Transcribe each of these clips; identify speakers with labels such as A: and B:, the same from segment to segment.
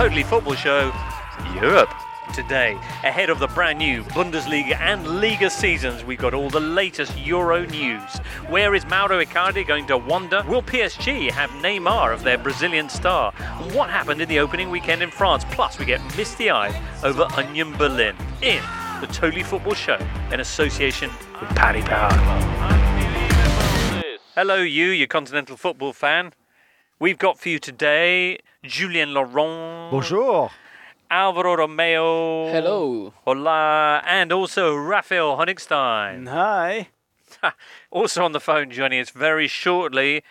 A: Totally Football Show Europe. Today, ahead of the brand new Bundesliga and Liga seasons, we've got all the latest Euro news. Where is Mauro Icardi going to wander? Will PSG have Neymar of their Brazilian star? What happened in the opening weekend in France? Plus, we get misty eyed over Union Berlin in the Totally Football Show in association with Paddy Power. Hello, you, you continental football fan. We've got for you today Julien Laurens.
B: Bonjour.
A: Alvaro Romeo.
C: Hello.
A: Hola. And also Raphael Honigstein.
B: Hi.
A: also on the phone joining us very shortly,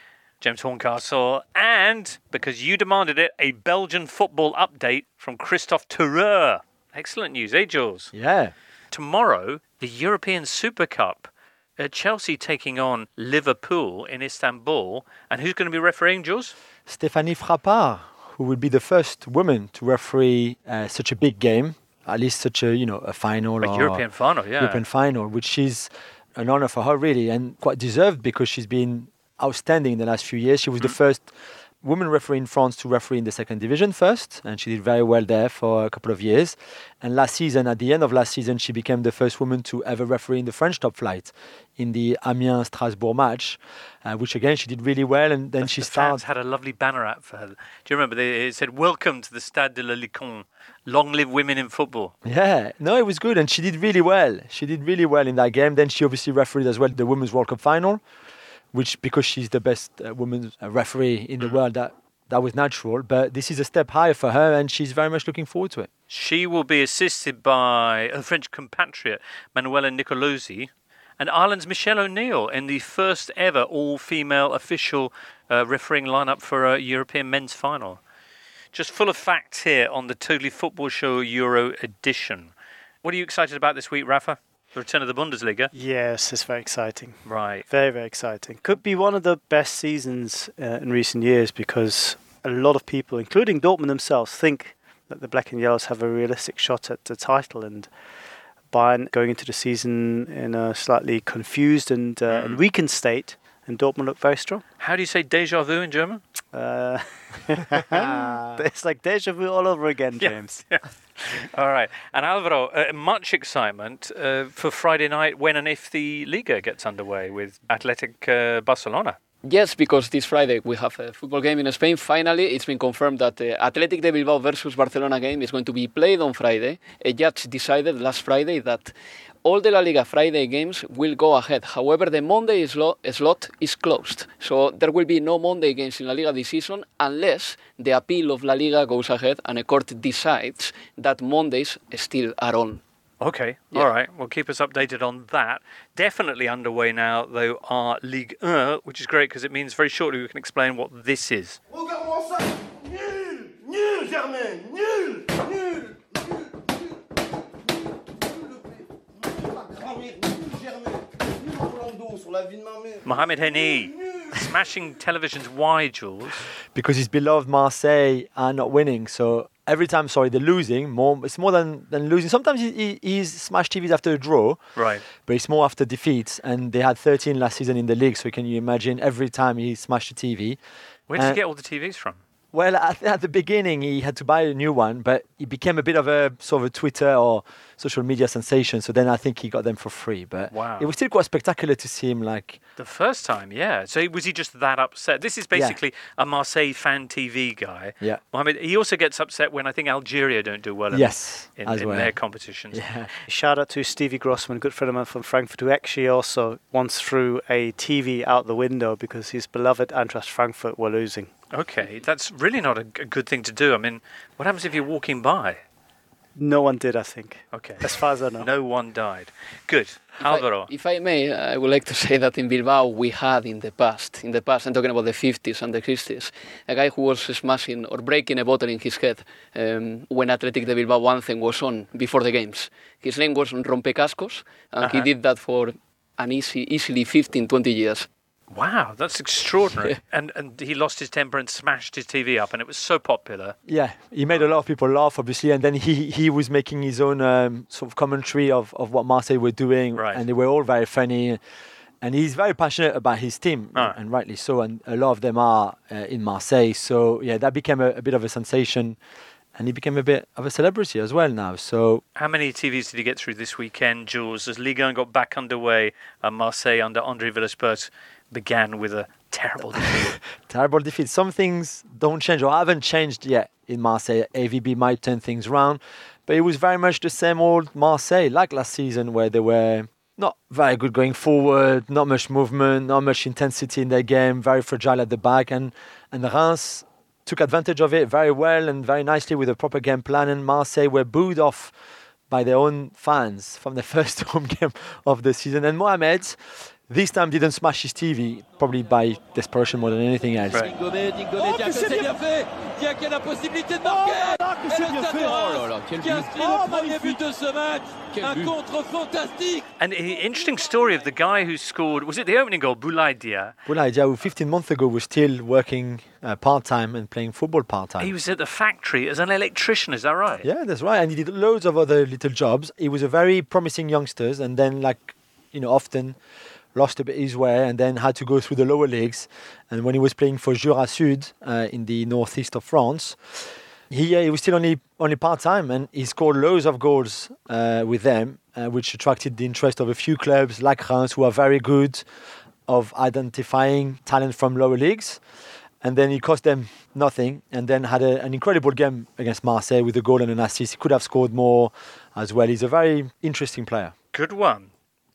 A: James Horncastle. And, because you demanded it, a Belgian football update from Kristof Terreur. Excellent news, eh, Jules?
B: Yeah.
A: Tomorrow, the European Super Cup. Uh, Chelsea taking on Liverpool in Istanbul. And who's going to be refereeing, Jules?
B: Stéphanie Frappart, who will be the first woman to referee uh, such a big game, at least such a you know a final
A: A
B: or
A: European final, yeah.
B: European final, which is an honor for her really, and quite deserved because she's been outstanding in the last few years. She was the first woman referee in France to referee in the second division first, and she did very well there for a couple of years. And last season, at the end of last season, she became the first woman to ever referee in the French top flight in the Amiens Strasbourg match, uh, which again she did really well. And then
A: The-
B: she
A: the
B: started.
A: had a lovely banner out for her. Do you remember? They, it said, "Welcome to the Stade de la Licorne. Long live women in football."
B: Yeah, no, it was good, and she did really well. She did really well in that game. Then she obviously refereed as well the Women's World Cup final, which because she's the best uh, women's uh, referee in the world, that that was natural. But this is a step higher for her, and she's very much looking forward to it.
A: She will be assisted by a French compatriot, Manuela Nicolosi, and Ireland's Michelle O'Neill in the first ever all-female official uh, refereeing lineup for a European men's final. Just full of facts here on the Totally Football Show Euro edition. What are you excited about this week, Rafa? The return of the Bundesliga.
D: Yes, it's very exciting.
A: Right.
D: Very, very exciting. Could be one of the best seasons uh, in recent years because a lot of people, including Dortmund themselves, think that the Black and Yellows have a realistic shot at the title. And Bayern going into the season in a slightly confused and, uh, and weakened state, and Dortmund look very strong.
A: How do you say deja vu in German?
D: Uh, it's like deja vu all over again, James.
A: Yeah.
D: James.
A: All right. And Alvaro, uh, much excitement uh, for Friday night when and if the Liga gets underway with Athletic uh, Barcelona.
C: Yes, because this Friday we have a football game in Spain. Finally, it's been confirmed that the Athletic de Bilbao versus Barcelona game is going to be played on Friday. A judge decided last Friday that all the La Liga Friday games will go ahead. However, the Monday slot is closed. So there will be no Monday games in La Liga this season unless the appeal of La Liga goes ahead and a court decides that Mondays still are on.
A: Okay.
C: Yeah.
A: All right. Well, keep us updated on that. Definitely underway now, though, are Ligue 1, which is great because it means very shortly we can explain what this is. Mohamed Henni, smashing televisions Why, Jules.
B: because his beloved Marseille are not winning. So every time, sorry, they're losing. More, it's more than, than losing. Sometimes he, he, he's smashed TVs after a draw,
A: Right.
B: but it's more after defeats. And they had 13 last season in the league. So can you imagine every time he smashed a TV?
A: Where did
B: Uh,
A: you get all the TVs from?
B: Well, at, at the beginning, he had to buy a new one, but he became a bit of a sort of a Twitter or social media sensation. So then I think he got them for free. But
A: Wow.
B: it was still quite spectacular to see him like
A: The first time, yeah. So was he just that upset? This is basically a Marseille fan TV guy.
B: Yeah.
A: Mohamed, he also gets upset when I think Algeria don't do well in,
B: yes,
A: in, in
B: well.
A: their competitions.
B: Yeah.
D: Shout out to Stevie Grossman, a good friend of mine from Frankfurt, who actually also once threw a TV out the window because his beloved Eintracht Frankfurt were losing.
A: Okay, that's really not a, good thing to do. I mean, what happens if you're walking by?
D: No one did, I think,
A: Okay.
D: as far as I know.
A: No one died. Good.
C: If I-
A: Alvaro.
C: If I may, I would like to say that in Bilbao we had in the past, in the past, I'm talking about the 50s and the 60s, a guy who was smashing or breaking a bottle in his head um, when Athletic de Bilbao anthem was on before the games. His name was Rompecascos, and he
A: Uh-huh.
C: did that for an easy, easily 15, 20 years.
A: Wow, that's extraordinary. And and he lost his temper and smashed his TV up, and it was so popular.
B: Yeah, he made a lot of people laugh, obviously, and then he he was making his own um, sort of commentary of, of what Marseille were doing,
A: Right.
B: and they were all very funny. And he's very passionate about his team,
A: Ah.
B: and rightly so. And a lot of them are uh, in Marseille, so yeah, that became a, a bit of a sensation. and he became a bit of a celebrity as well now. So
A: How many TVs did he get through this weekend, Jules, as Ligue 1 got back underway and Marseille under Andre Villas-Boas began with a terrible defeat?
B: terrible defeat. Some things don't change or haven't changed yet in Marseille. AVB might turn things around, but it was very much the same old Marseille, like last season, where they were not very good going forward, not much movement, not much intensity in their game, very fragile at the back, and and Reims took advantage of it very well and very nicely with a proper game plan. And Marseille were booed off by their own fans from the first home game of the season. And Mohamed this time didn't smash his TV, probably by desperation more than anything else.
A: Right.
E: Dingonet, Dingonet, tiens que c'est bien fait Tiens qu'il la possibilité de marquer
F: que c'est bien fait. Oh là là, quel
E: qui
F: but.
E: inscrit
F: Oh,
E: le premier
F: magnifique.
E: but de ce match
F: Quel
E: Un
F: but.
E: contre fantastique
A: And the interesting story of the guy who scored, was it the opening goal, Boulaye Dia?
B: Boulaïdia, who 15 months ago was still working uh, part time and playing football part time.
A: He was at the factory as an electrician, is that right?
B: Yeah, that's right. And he did loads of other little jobs. He was a very promising youngster, and then, like, you know, often lost a bit his way and then had to go through the lower leagues. And when he was playing for Jura Sud uh, in the northeast of France, he, uh, he was still only only part time, and he scored loads of goals uh, with them, uh, which attracted the interest of a few clubs like Reims, who are very good of identifying talent from lower leagues. And then he cost them nothing, and then had a, an incredible game against Marseille with a goal and an assist. He could have scored more as well. He's a very interesting player.
A: Good one.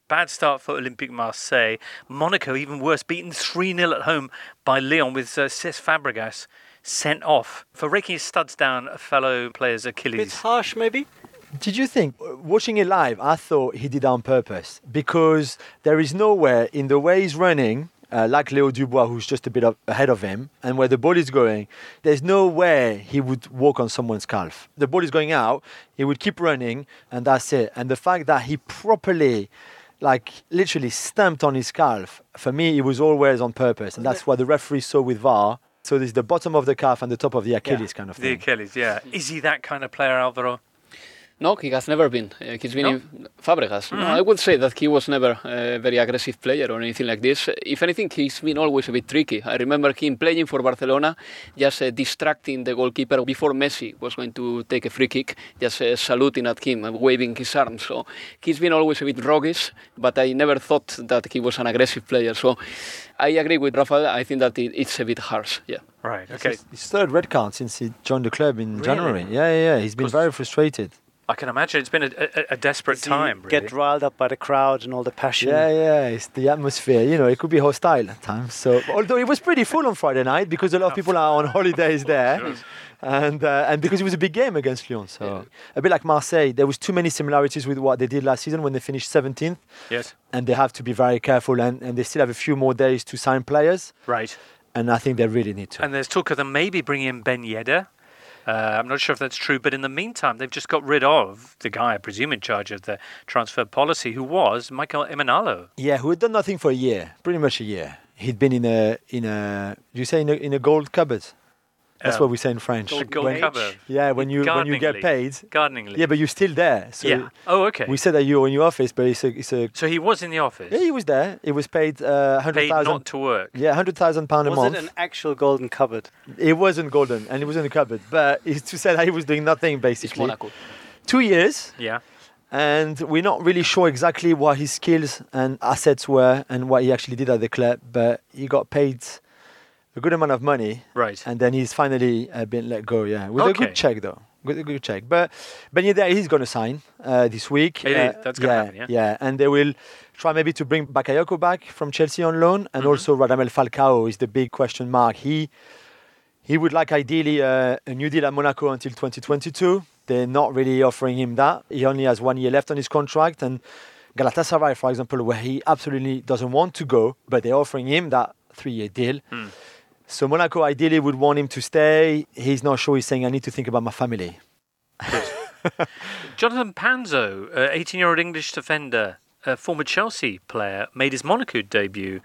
A: Bad start for Olympique Marseille. Monaco, even worse, beaten 3 0 at home by Lyon with uh, Cesc Fabregas sent off for raking his studs down a fellow player's
D: Bit
A: Achilles.
D: harsh, maybe.
B: Did you think, watching it live, I thought he did it on purpose because there is nowhere in the way he's running, uh, like Leo Dubois, who's just a bit up ahead of him, and where the ball is going, there's no way he would walk on someone's calf. The ball is going out, he would keep running, and that's it. And the fact that he properly, like literally stamped on his calf, for me, it was always on purpose. And that's what the referee saw with VAR. So there's the bottom of the calf and the top of the Achilles kind of thing. The.
A: Achilles, yeah. Is he that kind of player, Alvaro?
C: No, he has never been. Uh, he's been
A: No?
C: in Fabregas. No, I would say that he was never a very aggressive player or anything like this. If anything, he's been always a bit tricky. I remember him playing for Barcelona, just uh, distracting the goalkeeper before Messi was going to take a free kick, just uh, saluting at him and waving his arms. So he's been always a bit roguish, but I never thought that he was an aggressive player. So I agree with Rafael. I think that it, it's a bit harsh. Yeah.
A: Right, okay.
B: his, his third red card since he joined the club in
A: Really?
B: January. Yeah, yeah, yeah. He's been very frustrated.
A: I can imagine it's been a, a, a desperate
D: Does he
A: time, really.
D: Get riled up by the crowd and all the passion.
B: Yeah, yeah. It's the atmosphere. You know, it could be hostile at times. So, although it was pretty full on Friday night because a lot of people are on holidays there, and uh, and because it was a big game against Lyon. So a bit like Marseille, there was too many similarities with what they did last season when they finished 17th,
A: Yes,
B: and they have to be very careful. And, and they still have a few more days to sign players,
A: right.
B: and I think they really need to.
A: And there's talk of them maybe bringing in Ben Yedder. Uh, I'm not sure if that's true, but in the meantime, they've just got rid of the guy, I presume, in charge of the transfer policy, who was Michael Emenalo.
B: Yeah, who had done nothing for a year, pretty much a year. He'd been in a in a you say in a, in a gold cupboard? That's
A: Um,
B: what we say in French.
A: Gold
B: When-
A: cupboard.
B: Yeah, when you when you get
A: league.
B: paid.
A: Gardening league.
B: Yeah, but you're still there. So
A: yeah. Oh, okay.
B: we said that you're in your office, but it's a it's a
A: so he was in the office.
B: yeah. He was there. He was paid uh, hundred
A: paid not to work.
B: Yeah, hundred thousand pound a
D: Was
B: month.
D: Was it an actual golden cupboard?
B: It wasn't golden, and it was in a cupboard. But it's to say that he was doing nothing basically. Two years,
A: Yeah.
B: and we're not really sure exactly what his skills and assets were and what he actually did at the club. But he got paid a good amount of money,
A: Right.
B: and then he's finally uh, been let go. Yeah, with a good check though. With a good check, but Ben Yedder he's going to sign uh, this week.
A: It
B: Uh.
A: That's gonna
B: yeah,
A: happen, yeah.
B: and they will try maybe to bring Bakayoko back from Chelsea on loan, and
A: Mhm.
B: also Radamel Falcao is the big question mark. He he would like ideally uh, a new deal at Monaco until 2022. They're not really offering him that. He only has one year left on his contract, and Galatasaray, for example, where he absolutely doesn't want to go, but they're offering him that three-year deal.
A: Hmm.
B: So Monaco ideally would want him to stay. He's not sure. He's saying, "I need to think about my family."
A: Jonathan Panzo, 18 year old English defender, a former Chelsea player, made his Monaco debut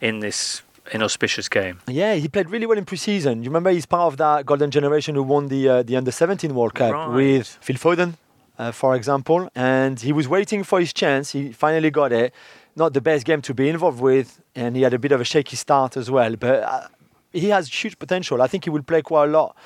A: in this inauspicious game.
B: Yeah, he played really well in pre-season. You remember he's part of that golden generation who won the uh, the under 17 World Cup
A: Right.
B: with Phil Foden, uh, for example. And he was waiting for his chance. He finally got it. Not the best game to be involved with, and he had a bit of a shaky start as well. But uh, he has huge potential. I think he will play quite a lot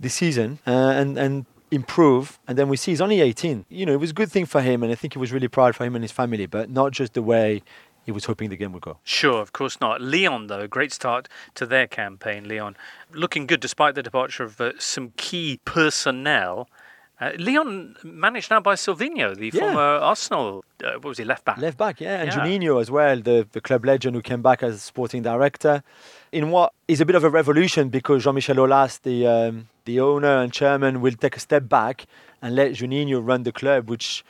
B: this season uh, and and improve. And then we see he's only 18. You know, it was a good thing for him, and I think it was really proud for him and his family, but not just the way he was hoping the game would go.
A: Sure, of course not. Leon, though, great start to their campaign. Leon looking good despite the departure of uh, some key personnel. Uh, Leon managed now by Sylvinho, the
B: Yeah.
A: former Arsenal, uh, what was he, left back?
B: Left back, yeah, and
A: Yeah.
B: Juninho as well, the, the club legend who came back as sporting director. In what is a bit of a revolution because Jean-Michel Aulas, the um, the owner and chairman, will take a step back and let Juninho run the club, which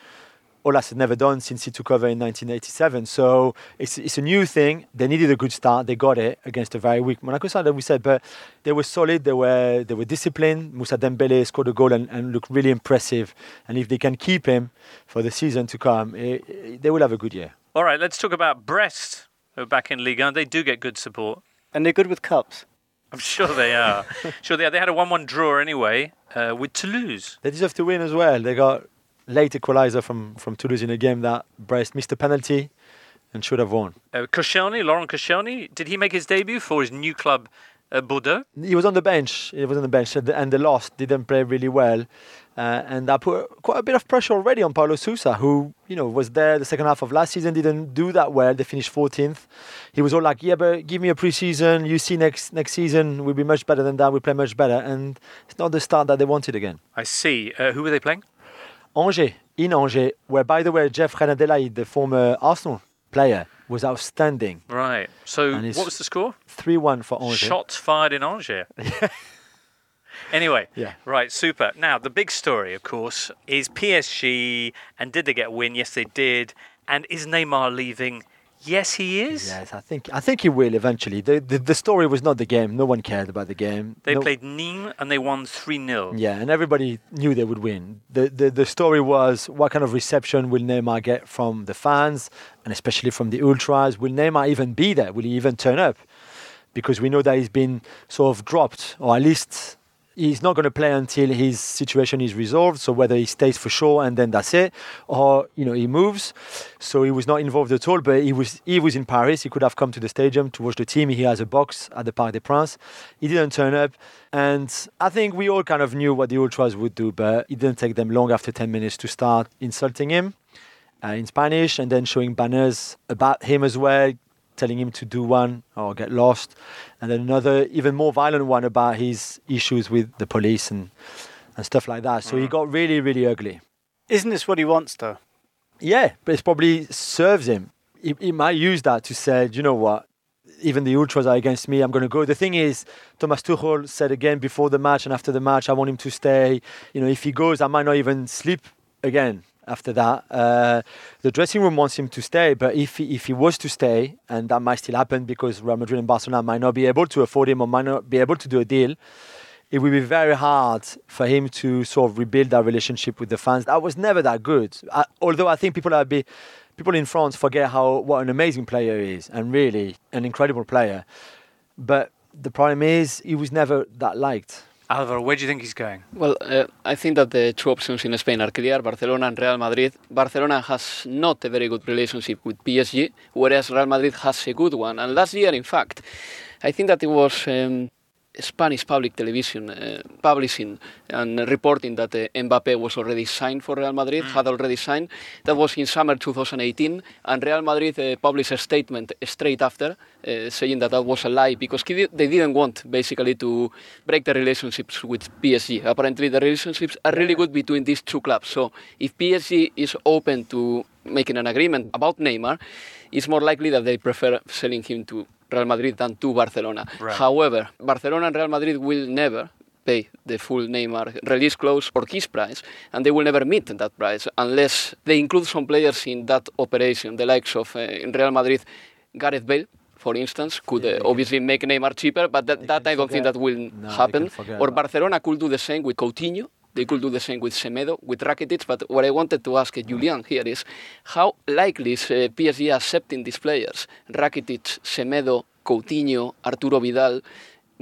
B: Aulas had never done since he took over in 1987. So it's it's a new thing. They needed a good start. They got it against a very weak Monaco side, we said, but they were solid. They were they were disciplined. Moussa Dembele scored a goal and, and looked really impressive. And if they can keep him for the season to come, eh, eh, they will have a good year.
A: All right, let's talk about Brest, back in Ligue 1. They do get good support.
D: And they're good with cups.
A: I'm sure they are. sure they are. They had a 1 1 draw anyway uh, with Toulouse.
B: They deserve to win as well. They got late equalizer from, from Toulouse in a game that Brest missed a penalty and should have won.
A: Uh, Koscielny, Laurent Koscielny, did he make his debut for his new club, uh, Bordeaux?
B: He was on the bench. He was on the bench and, and they lost. Didn't play really well. Uh, and that put quite a bit of pressure already on Paulo Sousa, who you know was there the second half of last season, didn't do that well. They finished 14th. He was all like, "Yeah, but give me a preseason. You see, next next season we'll be much better than that. We play much better." And it's not the start that they wanted again.
A: I see. Uh, who were they playing?
B: Angers, in Angers, where by the way, Jeff Reine-Adélaïde, the former Arsenal player, was outstanding.
A: Right. So what was the score?
B: 3-1 for Angers.
A: Shots fired in Angers. anyway,
B: Yeah.
A: right, super. Now, the big story, of course, is PSG. And did they get a win? Yes, they did. And is Neymar leaving? Yes, he is.
B: Yes, I think I think he will eventually. The, the the story was not the game. No one cared about the game.
A: They
B: No-
A: played Nîmes and they won 3 0.
B: Yeah, and everybody knew they would win. The, the the story was what kind of reception will Neymar get from the fans and especially from the ultras? Will Neymar even be there? Will he even turn up? Because we know that he's been sort of dropped, or at least he's not going to play until his situation is resolved. So whether he stays for sure and then that's it, or you know he moves. So he was not involved at all. But he was he was in Paris. He could have come to the stadium to watch the team. He has a box at the Parc des Princes. He didn't turn up, and I think we all kind of knew what the ultras would do. But it didn't take them long after 10 minutes to start insulting him uh, in Spanish and then showing banners about him as well, telling him to do one or get lost, and then another even more violent one about his issues with the police and and stuff like that. So he hmm. got really really ugly.
D: Isn't this what he wants, though?
B: Yeah, but it probably serves him. He, he might use that to say, you know what? Even the ultras are against me. I'm going to go. The thing is, Thomas Tuchel said again before the match and after the match, I want him to stay. You know, if he goes, I might not even sleep again after that. Uh, the dressing room wants him to stay, but if he, if he was to stay, and that might still happen because Real Madrid and Barcelona might not be able to afford him or might not be able to do a deal, it would be very hard for him to sort of rebuild that relationship with the fans. That was never that good. I, although I think people are be, people in France forget how what an amazing player he is, and really an incredible player. But the problem is he was never that liked.
A: Alvaro, where do you think he's going?
C: Well, uh, I think that the two options in Spain are clear Barcelona and Real Madrid. Barcelona has not a very good relationship with PSG, whereas Real Madrid has a good one. And last year, in fact, I think that it was um, Spanish public television uh, publishing and reporting that uh, Mbappe was already signed for Real Madrid, had already signed. That was in summer 2018, and Real Madrid uh, published a statement straight after uh, saying that that was a lie because they didn't want basically to break the relationships with PSG. Apparently, the relationships are really good between these two clubs. So, if PSG is open to making an agreement about Neymar, it's more likely that they prefer selling him to Real Madrid than to Barcelona.
A: Right.
C: However, Barcelona and Real Madrid will never pay the full Neymar release clause or his price, and they will never meet that price unless they include some players in that operation, the likes of uh, in Real Madrid, Gareth Bale. For instance, could uh, obviously make Neymar cheaper, but that, that I don't think that will
B: No,
C: happen. Or. Barcelona could do the same with Coutinho. They could do the same with Semedo, with Rakitic. But what I wanted to ask Julian here is how likely is uh, PSG accepting these players? Rakitic, Semedo, Coutinho, Arturo Vidal,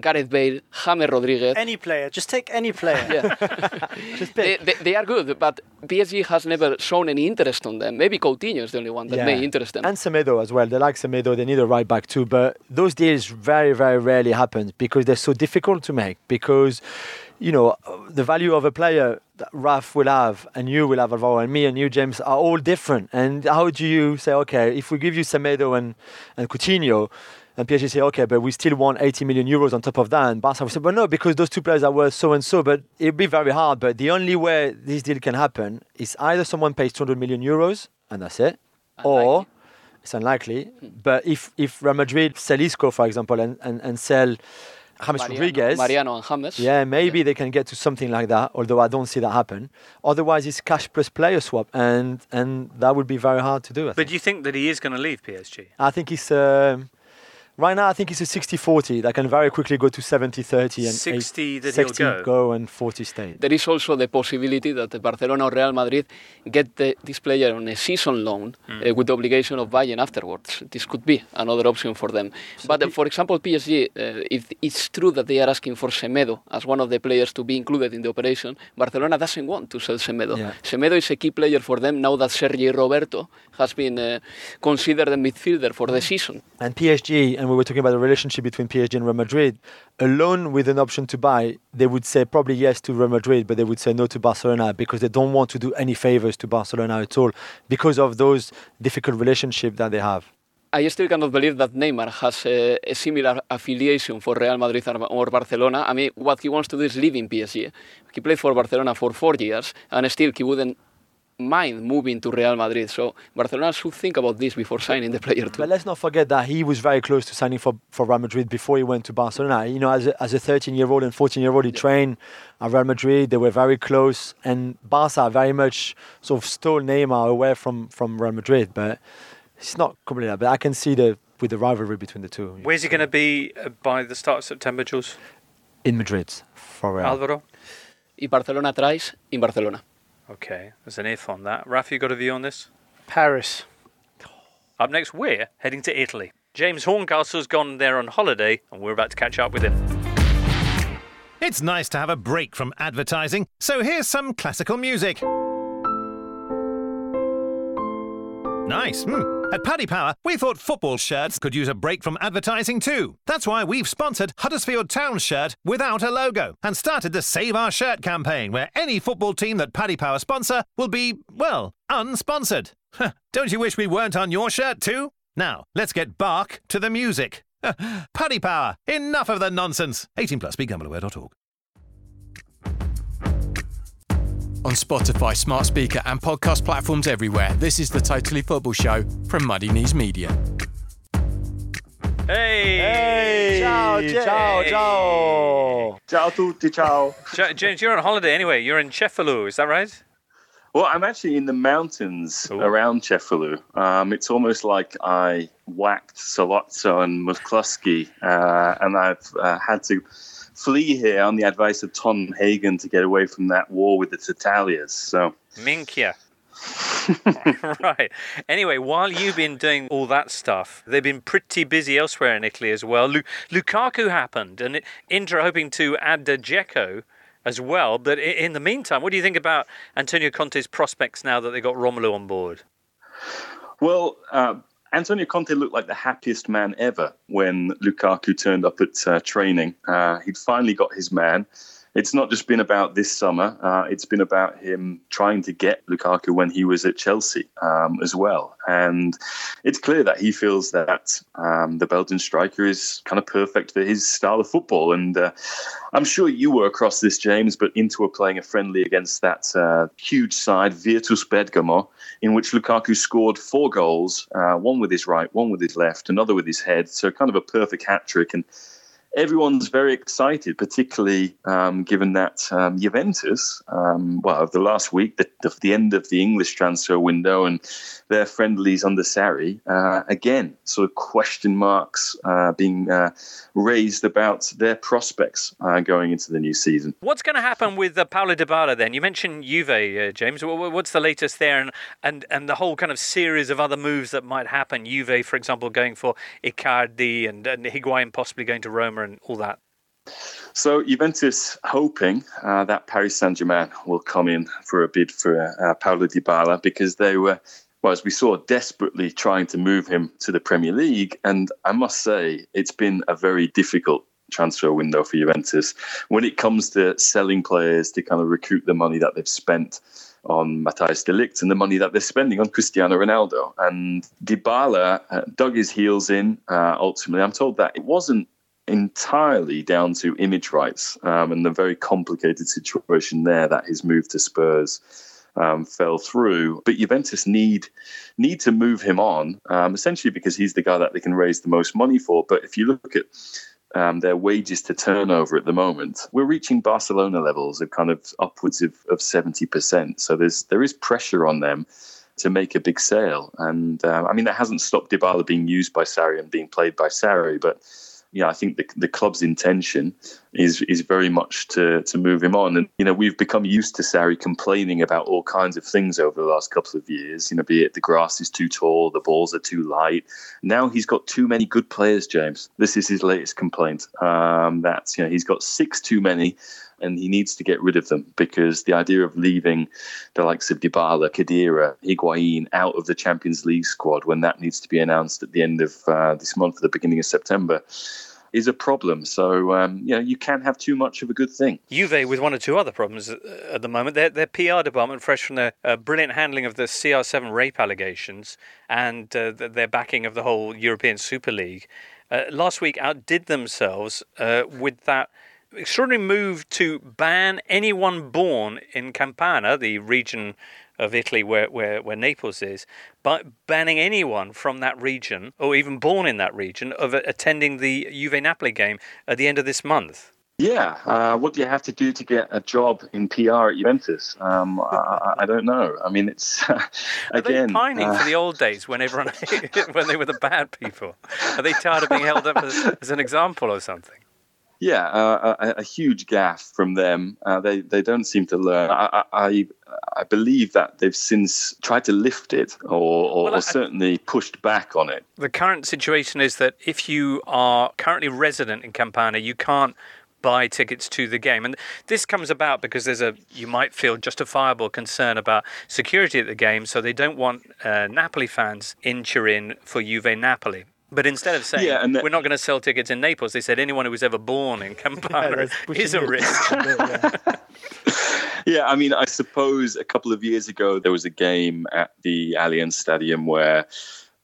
C: Gareth Bale, James Rodriguez.
D: Any player, just take any player.
C: Yeah.
B: Just
C: they,
B: pick.
C: they, they are good, but PSG has never shown any interest on them. Maybe Coutinho is the only one that may interest them.
B: And Semedo as well. They like Semedo. They need a right back too. But those deals very, very rarely happen because they're so difficult to make. Because, you know, the value of a player that Raf will have and you will have, Alvaro, and me and you, James, are all different. And how do you say, okay, if we give you Semedo and, and Coutinho, and PSG say, okay, but we still want 80 million euros on top of that. And Barca will say, but no, because those two players are worth so and so. But it'll be very hard. But the only way this deal can happen is either someone pays 200 million euros, and that's it, or it's unlikely. But if, if Real Madrid sell Isco, for example, and, and, and sell James
C: Mariano,
B: Rodriguez,
C: Mariano and James.
B: yeah, maybe they can get to something like that, although I don't see that happen. Otherwise, it's cash plus player swap, and, and that would be very hard to do. I
A: But
B: think.
A: do you think that he is going to leave PSG?
B: I think he's. um, right now. I think it's a 60-40 that can very quickly go to 70-30 and
A: 60 that
B: 60
A: he'll go.
B: and 40 stay.
C: There is also the possibility that Barcelona or Real Madrid get the, this player on a season loan uh, with the obligation of buying afterwards. This could be another option for them. but uh, for example, PSG, uh, if it's true that they are asking for Semedo as one of the players to be included in the operation, Barcelona doesn't want to sell Semedo.
B: Yeah.
C: Semedo is a key player for them now that Sergi Roberto has been uh, considered a midfielder for the season.
B: And PSG, and we were talking about the relationship between PSG and Real Madrid, alone with an option to buy, they would say probably yes to Real Madrid, but they would say no to Barcelona because they don't want to do any favors to Barcelona at all because of those difficult relationship that they have.
C: I still cannot believe that Neymar has a, a similar affiliation for Real Madrid or- Barcelona. I mean, what he wants to do is in PSG. He played for Barcelona for four years, and still he wouldn't mind moving to Real Madrid. So Barcelona should think about this before signing the player too.
B: But let's not forget that he was very close to signing for, for Real Madrid before he went to Barcelona. You know, as a, as a 13 year old and 14 year old, he trained at Real Madrid. They were very close. And Barca very much sort of stole Neymar away from, from Real Madrid. But it's not completely that. But I can see the with the rivalry between the two
A: Where's he going to be uh, by the start of September, Jules?
B: in Madrid for Real.
A: Alvaro?
C: If Barcelona tries, in Barcelona.
A: Okay, there's an if on that. Raf, you got a view on this?
D: Paris.
A: Up next, we're heading to Italy. James Horncastle's gone there on holiday, and we're about to catch up with him.
G: It's nice to have a break from advertising, so here's some classical music. Nice. Hmm. At Paddy Power, we thought football shirts could use a break from advertising too. That's why we've sponsored Huddersfield Town shirt without a logo and started the Save Our Shirt campaign where any football team that Paddy Power sponsor will be, well, unsponsored. Don't you wish we weren't on your shirt too? Now, let's get bark to the music. Paddy Power, enough of the nonsense. 18 plus, begambleaware.org.
H: On Spotify, smart speaker, and podcast platforms everywhere, this is the Totally Football Show from Muddy Knees Media.
A: Hey!
B: Hey! Ciao, ciao, ciao!
I: Ciao tutti, ciao.
A: James, you're on holiday anyway. You're in Cefalù, is that right?
I: Well, I'm actually in the mountains
A: Ooh.
I: around Cefalù. Um, it's almost like I whacked Sollozzo and McCluskey, uh, and I've uh, had to flee here on the advice of Tom Hagen to get away from that war with the Tattaglias. So,
A: Minchia. right. Anyway, while you've been doing all that stuff, they've been pretty busy elsewhere in Italy as well. Lu- Lukaku happened, and Inter hoping to add uh, Dzeko as well. But in the meantime, what do you think about Antonio Conte's prospects now that they got Romelu on board?
I: well, uh, Antonio Conte looked like the happiest man ever when Lukaku turned up at uh, training. Uh, he'd finally got his man. It's not just been about this summer. Uh, it's been about him trying to get Lukaku when he was at Chelsea um, as well. And it's clear that he feels that um, the Belgian striker is kind of perfect for his style of football. And uh, I'm sure you were across this, James, but Inter were playing a friendly against that uh, huge side, Virtus Bergamo, in which Lukaku scored four goals, uh, one with his right, one with his left, another with his head. So kind of a perfect hat trick. And everyone's very excited, particularly um, given that um, Juventus, um, well, of the last week, the, the, end of the English transfer window and their friendlies under Sarri, uh, again, sort of question marks uh, being uh, raised about their prospects uh, going into the new season.
A: What's going to happen with uh, Paulo Dybala then? You mentioned Juve, uh, James. Wh- wh- What's the latest there, and, and and the whole kind of series of other moves that might happen? Juve, for example, going for Icardi and, and Higuain possibly going to Roma and all that.
I: So Juventus hoping uh, that Paris Saint Germain will come in for a bid for uh, Paulo Dybala because they were, well, as we saw, desperately trying to move him to the Premier League. And I must say, it's been a very difficult transfer window for Juventus when it comes to selling players to kind of recoup the money that they've spent on Matthijs de Ligt and the money that they're spending on Cristiano Ronaldo. And Dybala uh, dug his heels in uh, ultimately. I'm told that it wasn't entirely down to image rights um, and the very complicated situation there that his move to Spurs um, fell through. But Juventus need need to move him on, um, essentially because he's the guy that they can raise the most money for. But if you look at um, their wages to turnover at the moment, we're reaching Barcelona levels of kind of upwards of, of 70%. So there's there is pressure on them to make a big sale. And uh, I mean, that hasn't stopped Dybala being used by Sarri and being played by Sarri, but yeah, I think the the club's intention is is very much to to move him on. And you know, we've become used to Sarri complaining about all kinds of things over the last couple of years. You know, be it the grass is too tall, the balls are too light. Now he's got too many good players, James. This is his latest complaint. Um, that's you know, he's got six too many and he needs to get rid of them because the idea of leaving the likes of Dybala, Khedira, Higuain out of the Champions League squad when that needs to be announced at the end of uh, this month, at the beginning of September, is a problem. So um, you know you can have too much of a good thing.
A: Juve with one or two other problems at the moment. Their, their PR department, fresh from their uh, brilliant handling of the CR7 rape allegations and uh, their backing of the whole European Super League, uh, last week outdid themselves uh, with that extraordinary move to ban anyone born in Campania, the region of Italy where, where, where Naples is, by banning anyone from that region or even born in that region of attending the Juve Napoli game at the end of this month.
I: Yeah, uh, what do you have to do to get a job in PR at Juventus? Um, I, I, don't know. I mean, it's uh, again
A: Are they pining uh, for the old days when everyone when they were the bad people. Are they tired of being held up as, as an example or something?
I: Yeah, uh, a, a, huge gaffe from them. Uh, they they don't seem to learn. I, I, I believe that they've since tried to lift it or, or, well, or certainly pushed back on it.
A: The current situation is that if you are currently resident in Campania, you can't buy tickets to the game. And this comes about because there's a, you might feel, justifiable concern about security at the game. So they don't want uh, Napoli fans in Turin for Juve Napoli. But instead of saying yeah, we're not going to sell tickets in Naples, they said anyone who was ever born in Campania yeah, is a risk.
I: yeah, I mean, I suppose a couple of years ago there was a game at the Allianz Stadium where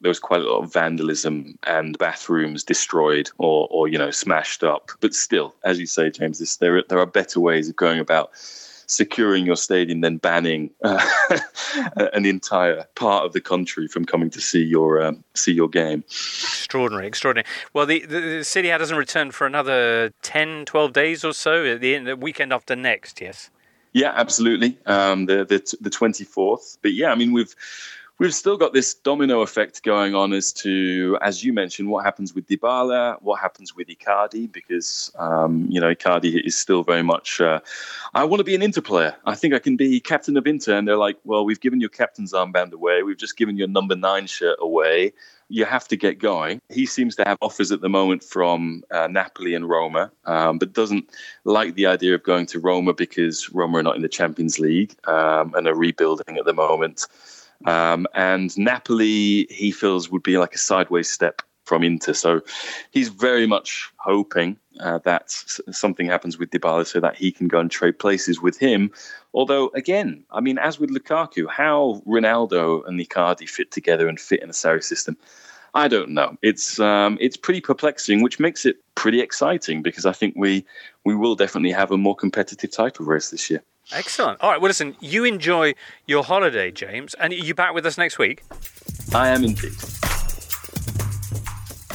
I: there was quite a lot of vandalism and bathrooms destroyed or, or you know, smashed up. But still, as you say, James, this, there there are better ways of going about securing your stadium then banning uh, an entire part of the country from coming to see your um, see your game.
A: Extraordinary, extraordinary. Well, the, the, the city doesn't return for another 10, 12 days or so, the, the weekend after next, yes?
I: Yeah, absolutely. Um, the the the twenty fourth. But yeah, I mean we've we've still got this domino effect going on as to, as you mentioned, what happens with Dybala, what happens with Icardi, because um, you know Icardi is still very much. Uh, I want to be an Inter player. I think I can be captain of Inter, and they're like, well, we've given your captain's armband away. We've just given your number nine shirt away. You have to get going. He seems to have offers at the moment from uh, Napoli and Roma, um, but doesn't like the idea of going to Roma because Roma are not in the Champions League um, and are rebuilding at the moment. Um, and Napoli, he feels, would be like a sideways step from Inter. So he's very much hoping uh, that something happens with Dybala so that he can go and trade places with him. Although, again, I mean, as with Lukaku, how Ronaldo and Icardi fit together and fit in a Sarri system, I don't know. It's um, it's pretty perplexing, which makes it pretty exciting because I think we we will definitely have a more competitive title race this year.
A: Excellent. All right. Well, listen, you enjoy your holiday, James, and are you back with us next week?
I: I am indeed.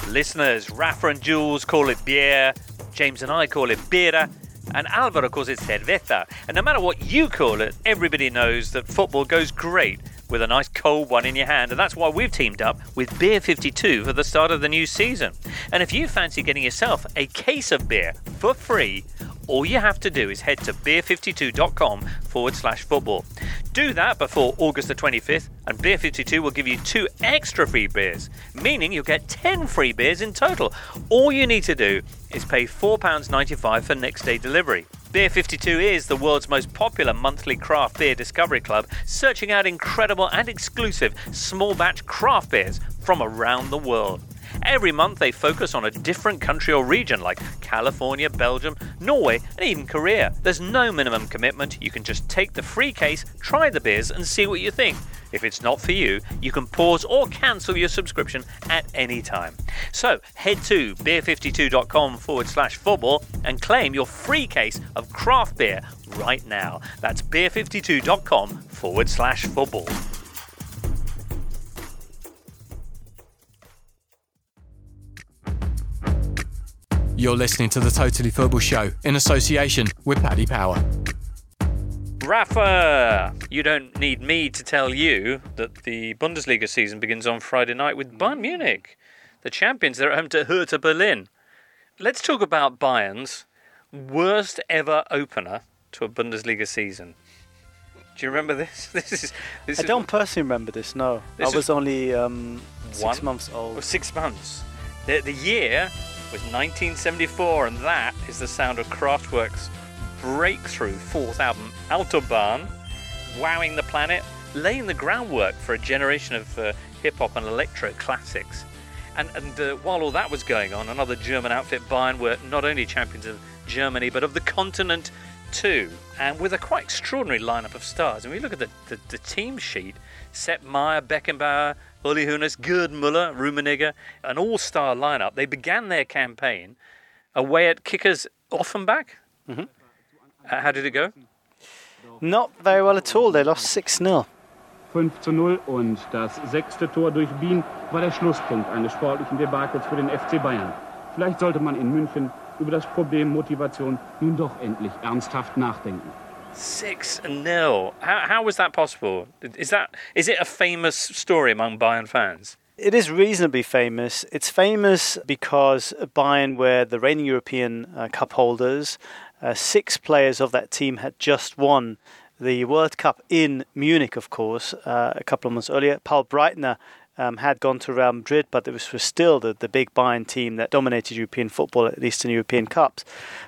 A: Listeners, Rafa and Jules call it beer, James and I call it beera, and Alvaro calls it cerveza. And no matter what you call it, everybody knows that football goes great with a nice cold one in your hand, and that's why we've teamed up with Beer 52 for the start of the new season. And if you fancy getting yourself a case of beer for free, all you have to do is head to beer52.com forward slash football. Do that before August the 25th, and Beer 52 will give you two extra free beers, meaning you'll get 10 free beers in total. All you need to do is pay £4.95 for next day delivery. Beer 52 is the world's most popular monthly craft beer discovery club, searching out incredible and exclusive small batch craft beers from around the world. Every month they focus on a different country or region like California, Belgium, Norway, and even Korea. There's no minimum commitment. You can just take the free case, try the beers, and see what you think. If it's not for you, you can pause or cancel your subscription at any time. So head to beer52.com forward slash football and claim your free case of craft beer right now. That's beer52.com forward slash football.
H: You're listening to the Totally Football Show in association with Paddy Power.
A: Rafa, you don't need me to tell you that the Bundesliga season begins on Friday night with Bayern Munich, the champions. They're at home to Hertha Berlin. Let's talk about Bayern's worst ever opener to a Bundesliga season. Do you remember this? This is. This
D: I
A: is
D: don't personally remember this. No,
A: This
D: I was only um, six months
A: or
D: old.
A: six months. The, the year was 1974, and that is the sound of Kraftwerk's breakthrough fourth album, Autobahn, wowing the planet, laying the groundwork for a generation of uh, hip hop and electro classics. And, and uh, while all that was going on, another German outfit, Bayern, were not only champions of Germany but of the continent too, and with a quite extraordinary lineup of stars. And we look at the, the, the team sheet: Sepp Meyer, Beckenbauer, Uli Hoeneß, Gerd Müller, Rummenigge, an all-star lineup. They began their campaign away at Kickers Offenbach.
D: Mhm.
A: Uh, how did it go?
D: Not very well at all. They lost 6 0.
J: 5 zu 0 und das sechste Tor durch Bien war der Schlusspunkt eines sportlichen Debakels für den FC Bayern. Vielleicht sollte man in München über das Problem Motivation nun doch endlich ernsthaft nachdenken.
A: Six nil. How, how was that possible? Is that is it a famous story among Bayern fans?
D: It is reasonably famous. It's famous because Bayern were the reigning European uh, Cup holders. Uh, six players of that team had just won the World Cup in Munich, of course, uh, a couple of months earlier. Paul Breitner um, had gone to Real Madrid, but it was, was still the, the big Bayern team that dominated European football, at least in European Cups.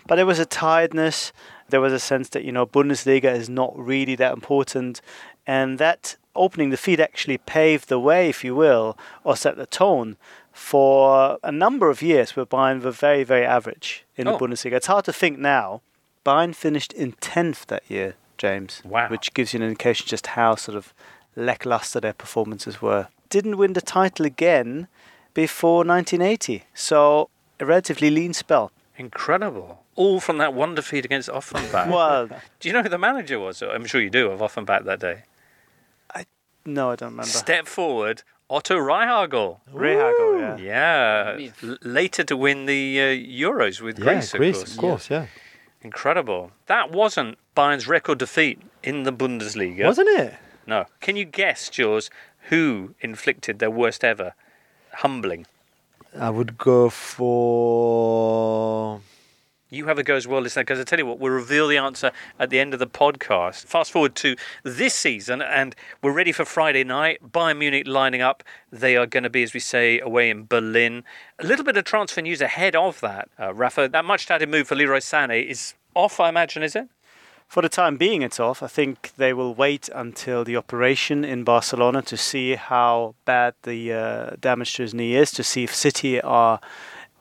D: But there was a tiredness. There was a sense that, you know, Bundesliga is not really that important. And that opening defeat actually paved the way, if you will, or set the tone for a number of years where Bayern were very, very average in
A: Oh.
D: the Bundesliga. It's hard to think now. Bayern finished in 10th that year, James.
A: Wow.
D: Which gives you an indication just how sort of lackluster their performances were. Didn't win the title again before 1980. So a relatively lean spell.
A: Incredible. All from that one defeat against Offenbach.
D: Well,
A: do you know who the manager was? I'm sure you do of Offenbach that day.
D: I no, I don't remember.
A: Step forward, Otto Rehhagel.
D: Rehhagel, yeah.
A: Yeah, L- later to win the uh, Euros with
B: Yeah,
A: Greece,
B: Greece,
A: of course.
B: of course, yeah.
A: Incredible. That wasn't Bayern's record defeat in the Bundesliga.
B: Wasn't it?
A: No. Can you guess, Jules, who inflicted their worst ever humbling?
B: I would go for.
A: You have a go as well, listener, because I tell you what, we'll reveal the answer at the end of the podcast. Fast forward to this season, and we're ready for Friday night. Bayern Munich lining up. They are going to be, as we say, away in Berlin. A little bit of transfer news ahead of that, uh, Rafa. That much touted move for Leroy Sané is off, I imagine, is it?
D: For the time being, it's off. I think they will wait until the operation in Barcelona to see how bad the uh, damage to his knee is, to see if City are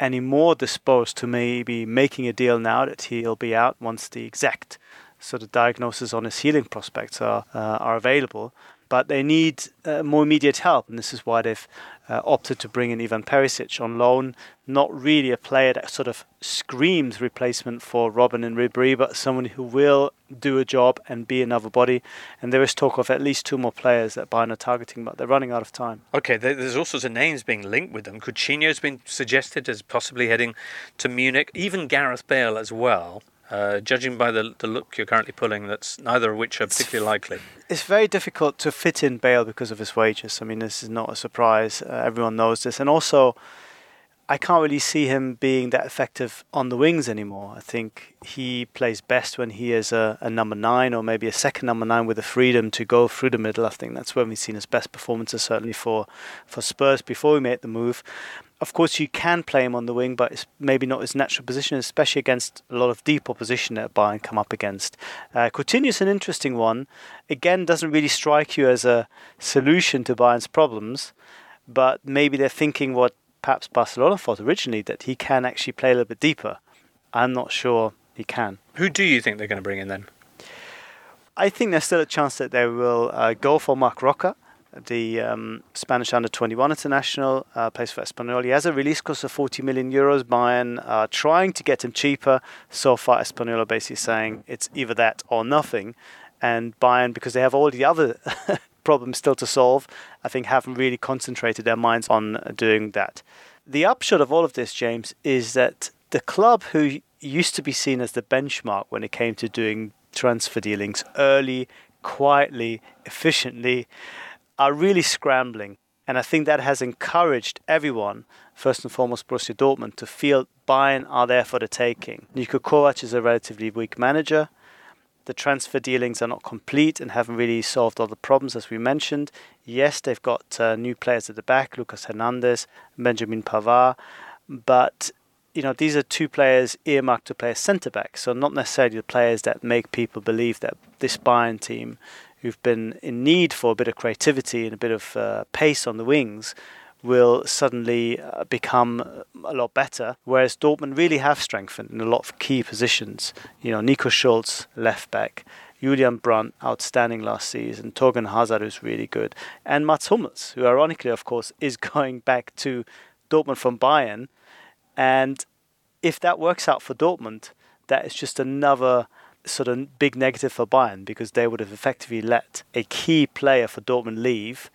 D: any more disposed to maybe making a deal now that he'll be out once the exact sort of diagnosis on his healing prospects are uh, are available. But they need uh, more immediate help, and this is why they've uh, opted to bring in Ivan Perisic on loan. Not really a player that sort of screams replacement for Robben and Ribéry, but someone who will do a job and be another body. And there is talk of at least two more players that Bayern are targeting, but they're running out of time.
A: Okay, there's all sorts of names being linked with them. Coutinho's been suggested as possibly heading to Munich, even Gareth Bale as well. Uh, judging by the, the look you're currently pulling, that's neither of which are particularly likely.
D: It's very difficult to fit in Bale because of his wages. I mean, this is not a surprise. Uh, everyone knows this. And also, I can't really see him being that effective on the wings anymore. I think he plays best when he is a, a, number nine or maybe a second number nine with the freedom to go through the middle. I think that's when we've seen his best performances, certainly for, for Spurs before we made the move. Of course, you can play him on the wing, but it's maybe not his natural position, especially against a lot of deep opposition that Bayern come up against. Uh, Coutinho's an interesting one. Again, doesn't really strike you as a solution to Bayern's problems, but maybe they're thinking what perhaps Barcelona thought originally that he can actually play a little bit deeper. I'm not sure he can.
A: Who do you think they're going to bring in then?
D: I think there's still a chance that they will uh, go for Marc Roca, the um, Spanish under 21 international, uh, plays for Espanyol. He has a release cost of 40 million euros. Bayern are trying to get him cheaper. So far, Espanyol are basically saying it's either that or nothing. And Bayern, because they have all the other problems still to solve, I think haven't really concentrated their minds on doing that. The upshot of all of this, James, is that the club who used to be seen as the benchmark when it came to doing transfer dealings early, quietly, efficiently, are really scrambling. And I think that has encouraged everyone, first and foremost Borussia Dortmund, to feel Bayern are there for the taking. Niko Kovac is a relatively weak manager the transfer dealings are not complete and haven't really solved all the problems, as we mentioned. Yes, they've got uh, new players at the back, Lucas Hernandez, Benjamin Pavard, but you know these are two players earmarked to play as centre back, so not necessarily the players that make people believe that this Bayern team, who've been in need for a bit of creativity and a bit of uh, pace on the wings, will suddenly uh, become a lot better. Whereas Dortmund really have strengthened in a lot of key positions. You know, Nico Schulz, left back. Julian Brandt, outstanding last season. Thorgan Hazard, who's really good. And Mats Hummels, who ironically, of course, is going back to Dortmund from Bayern. And if that works out for Dortmund, that is just another sort of big negative for Bayern because they would have effectively let a key player for Dortmund leave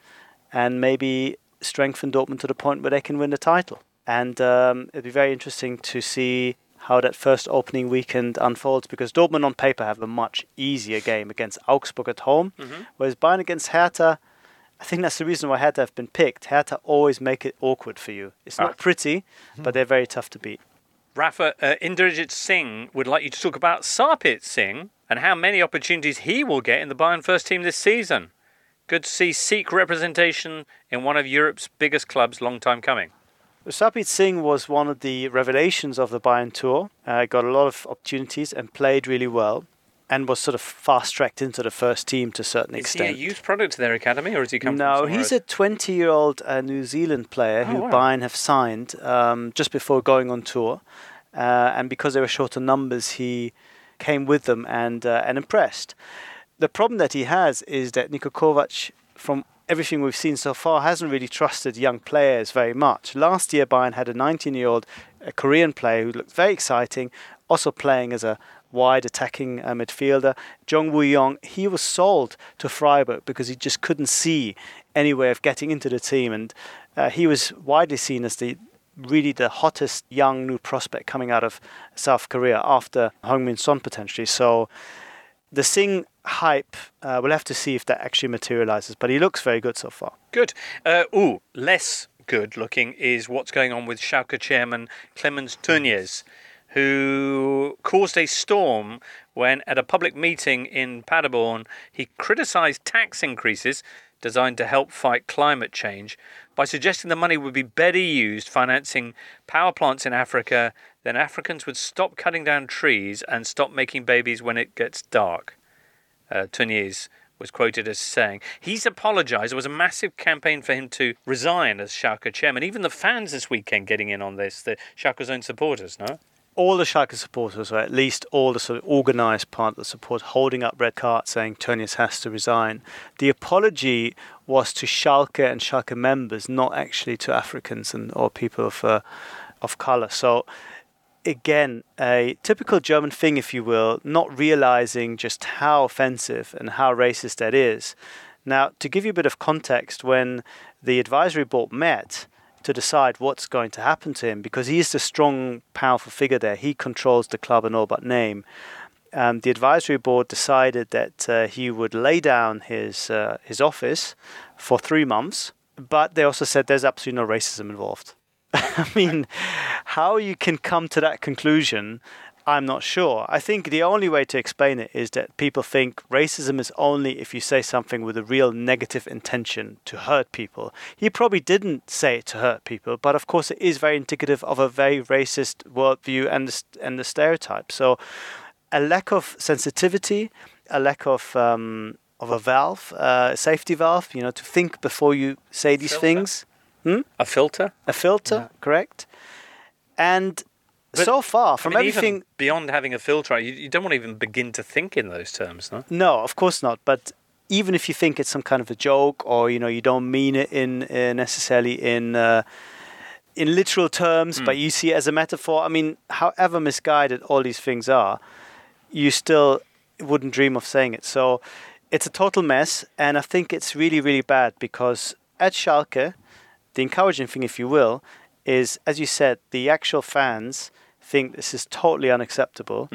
D: and maybe strengthen Dortmund to the point where they can win the title. And um, it'd be very interesting to see how that first opening weekend unfolds because Dortmund on paper have a much easier game against Augsburg at home, mm-hmm. whereas Bayern against Hertha, I think that's the reason why Hertha have been picked. Hertha always make it awkward for you. It's not ah. pretty, mm-hmm. but they're very tough to beat.
A: Rafa, uh, Inderjit Singh would like you to talk about Sarpreet Singh and how many opportunities he will get in the Bayern first team this season. Good to see Sikh representation in one of Europe's biggest clubs, long time coming.
D: Sarpreet Singh was one of the revelations of the Bayern Tour. Uh, got a lot of opportunities and played really well, and was sort of fast tracked into the first team to a certain
A: is
D: extent.
A: Is he a youth product to their academy, or has he come?
D: No, he's a 20 year old uh, New Zealand player oh, who wow. Bayern have signed um, just before going on tour, uh, and because they were short on numbers, he came with them and uh, and impressed. The problem that he has is that Niko Kovac, from everything we've seen so far, hasn't really trusted young players very much. Last year, Bayern had a 19 year old Korean player who looked very exciting, also playing as a wide attacking uh, midfielder. Jong Woo Young, he was sold to Freiburg because he just couldn't see any way of getting into the team. And uh, he was widely seen as the really the hottest young new prospect coming out of South Korea after Heung-min Son potentially. So the Singh hype, uh, we'll have to see if that actually materializes, but he looks very good so far.
A: Good. Uh, ooh, less good looking is what's going on with Schalke chairman Clemens Tönnies, who caused a storm when, at a public meeting in Paderborn, he criticized tax increases designed to help fight climate change by suggesting the money would be better used financing power plants in Africa, then Africans would stop cutting down trees and stop making babies when it gets dark. Uh, was quoted as saying he's apologised. There was a massive campaign for him to resign as Schalke chairman. Even the fans this weekend getting in on this, the Schalke's own supporters, no?
D: All the Schalke supporters, or at least all the sort of organised part the support, holding up red cards saying Tönnies has to resign. The apology was to Schalke and Schalke members, not actually to Africans and or people of uh, of colour. So again, a typical German thing, if you will, not realizing just how offensive and how racist that is. Now, to give you a bit of context, when the advisory board met, to decide what's going to happen to him because he is the strong, powerful figure there. He controls the club and all but name. Um, the advisory board decided that uh, he would lay down his uh, his office for three months, but they also said there's absolutely no racism involved. I mean, how you can come to that conclusion, I'm not sure. I think the only way to explain it is that people think racism is only if you say something with a real negative intention to hurt people. He probably didn't say it to hurt people, but of course it is very indicative of a very racist worldview and the, and the stereotype. So, a lack of sensitivity, a lack of um, of a valve, uh, a safety valve, you know, to think before you say these
A: Filter?
D: things. Hmm?
A: A filter?
D: A filter, correct? And
A: But,
D: so far, from
A: I mean,
D: everything,
A: beyond having a filter, you, you don't want to even begin to think in those terms, no?
D: no, of course not. But even if you think it's some kind of a joke, or you know, you don't mean it in uh, necessarily in uh, in literal terms, but you see it as a metaphor. I mean, however misguided all these things are, you still wouldn't dream of saying it. So it's a total mess, and I think it's really, really bad because at Schalke, the encouraging thing, if you will, is as you said, the actual fans think this is totally unacceptable.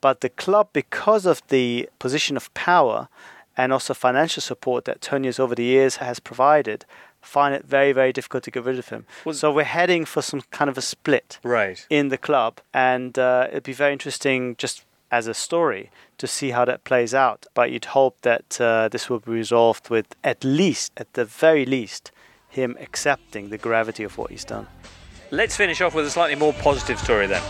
D: But the club, because of the position of power and also financial support that Tönnies over the years has provided, find it very, very difficult to get rid of him. so we're heading for some kind of a split
A: Right.
D: in the club, and uh, it'd be very interesting just as a story to see how that plays out. But you'd hope that uh, this will be resolved with at least, at the very least, him accepting the gravity of what he's done.
A: Let's finish off with a slightly more positive story then.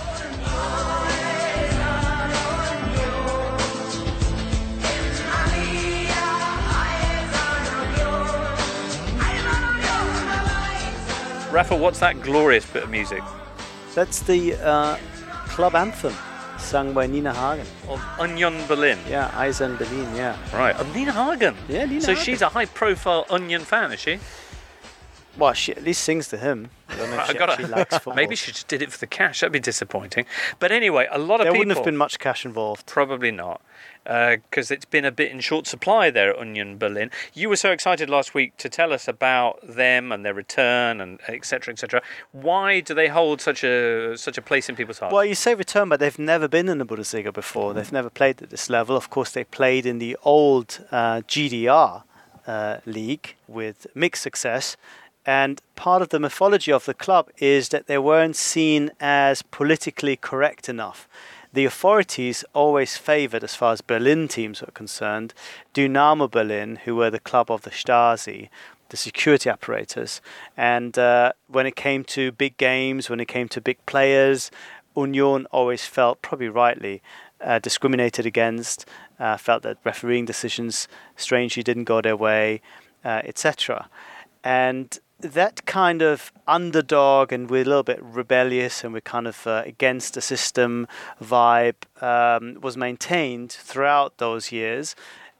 A: Rafa, what's that glorious bit of music?
D: That's the uh, club anthem sung by Nina Hagen.
A: Of Union Berlin.
D: Yeah, Eisen Berlin, yeah.
A: Right, of Nina Hagen.
D: Yeah, Nina
A: So
D: Hagen.
A: she's a high profile Union fan, is she?
D: Well, she at least sings to him. I don't know if she actually likes football.
A: Maybe she just did it for the cash. That'd be disappointing. But anyway, a lot of
D: there
A: people.
D: wouldn't have been much cash involved.
A: Probably not, because it's been a bit in short supply there at Union Berlin. You were so excited last week to tell us about them and their return and etc. etc. Why do they hold such a such a place in people's hearts?
D: Well, you say return, but they've never been in the Bundesliga before. They've never played at this level. Of course, they played in the old uh, GDR uh, league with mixed success. And part of the mythology of the club is that they weren't seen as politically correct enough. The authorities always favoured, as far as Berlin teams were concerned, Dynamo Berlin, who were the club of the Stasi, the security apparatus. And uh, when it came to big games, when it came to big players, Union always felt, probably rightly, uh, discriminated against, uh, felt that refereeing decisions strangely didn't go their way, uh, etc. And that kind of underdog and we're a little bit rebellious and we're kind of uh, against the system vibe um, was maintained throughout those years.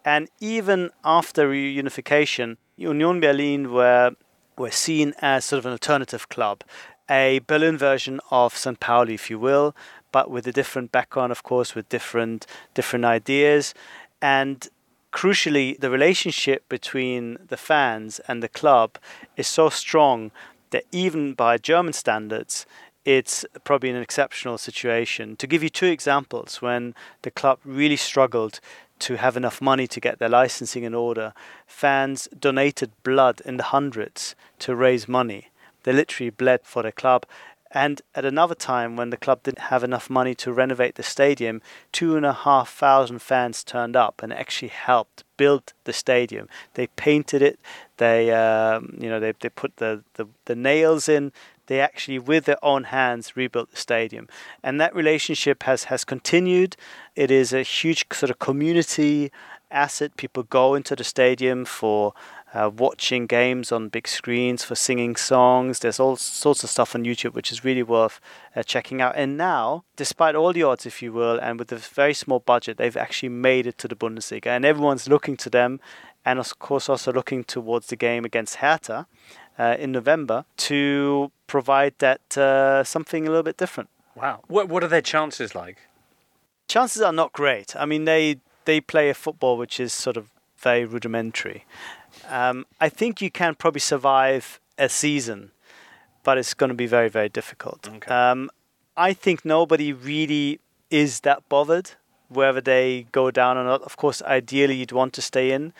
D: And even after reunification, Union Berlin were, were seen as sort of an alternative club, a Berlin version of St. Pauli, if you will, but with a different background, of course, with different different ideas. And crucially, the relationship between the fans and the club is so strong that even by German standards, it's probably an exceptional situation. To give you two examples, when the club really struggled to have enough money to get their licensing in order, fans donated blood in the hundreds to raise money. They literally bled for the club. And at another time, when the club didn't have enough money to renovate the stadium, two and a half thousand fans turned up and actually helped build the stadium. They painted it. They, um, you know, they, they put the, the, the nails in. They actually, with their own hands, rebuilt the stadium, and that relationship has has continued. It is a huge sort of community asset. People go into the stadium for uh, watching games on big screens, for singing songs. There's all sorts of stuff on YouTube, which is really worth uh, checking out. And now, despite all the odds, if you will, and with a very small budget, they've actually made it to the Bundesliga, and everyone's looking to them, and of course also looking towards the game against Hertha uh, in November to provide that uh, something a little bit different.
A: Wow. What what are their chances like?
D: Chances are not great. I mean, they they play a football which is sort of very rudimentary. Um, I think you can probably survive a season, but it's going to be very very difficult. Um, I think nobody really is that bothered whether they go down or not. Of course, ideally you'd want to stay in,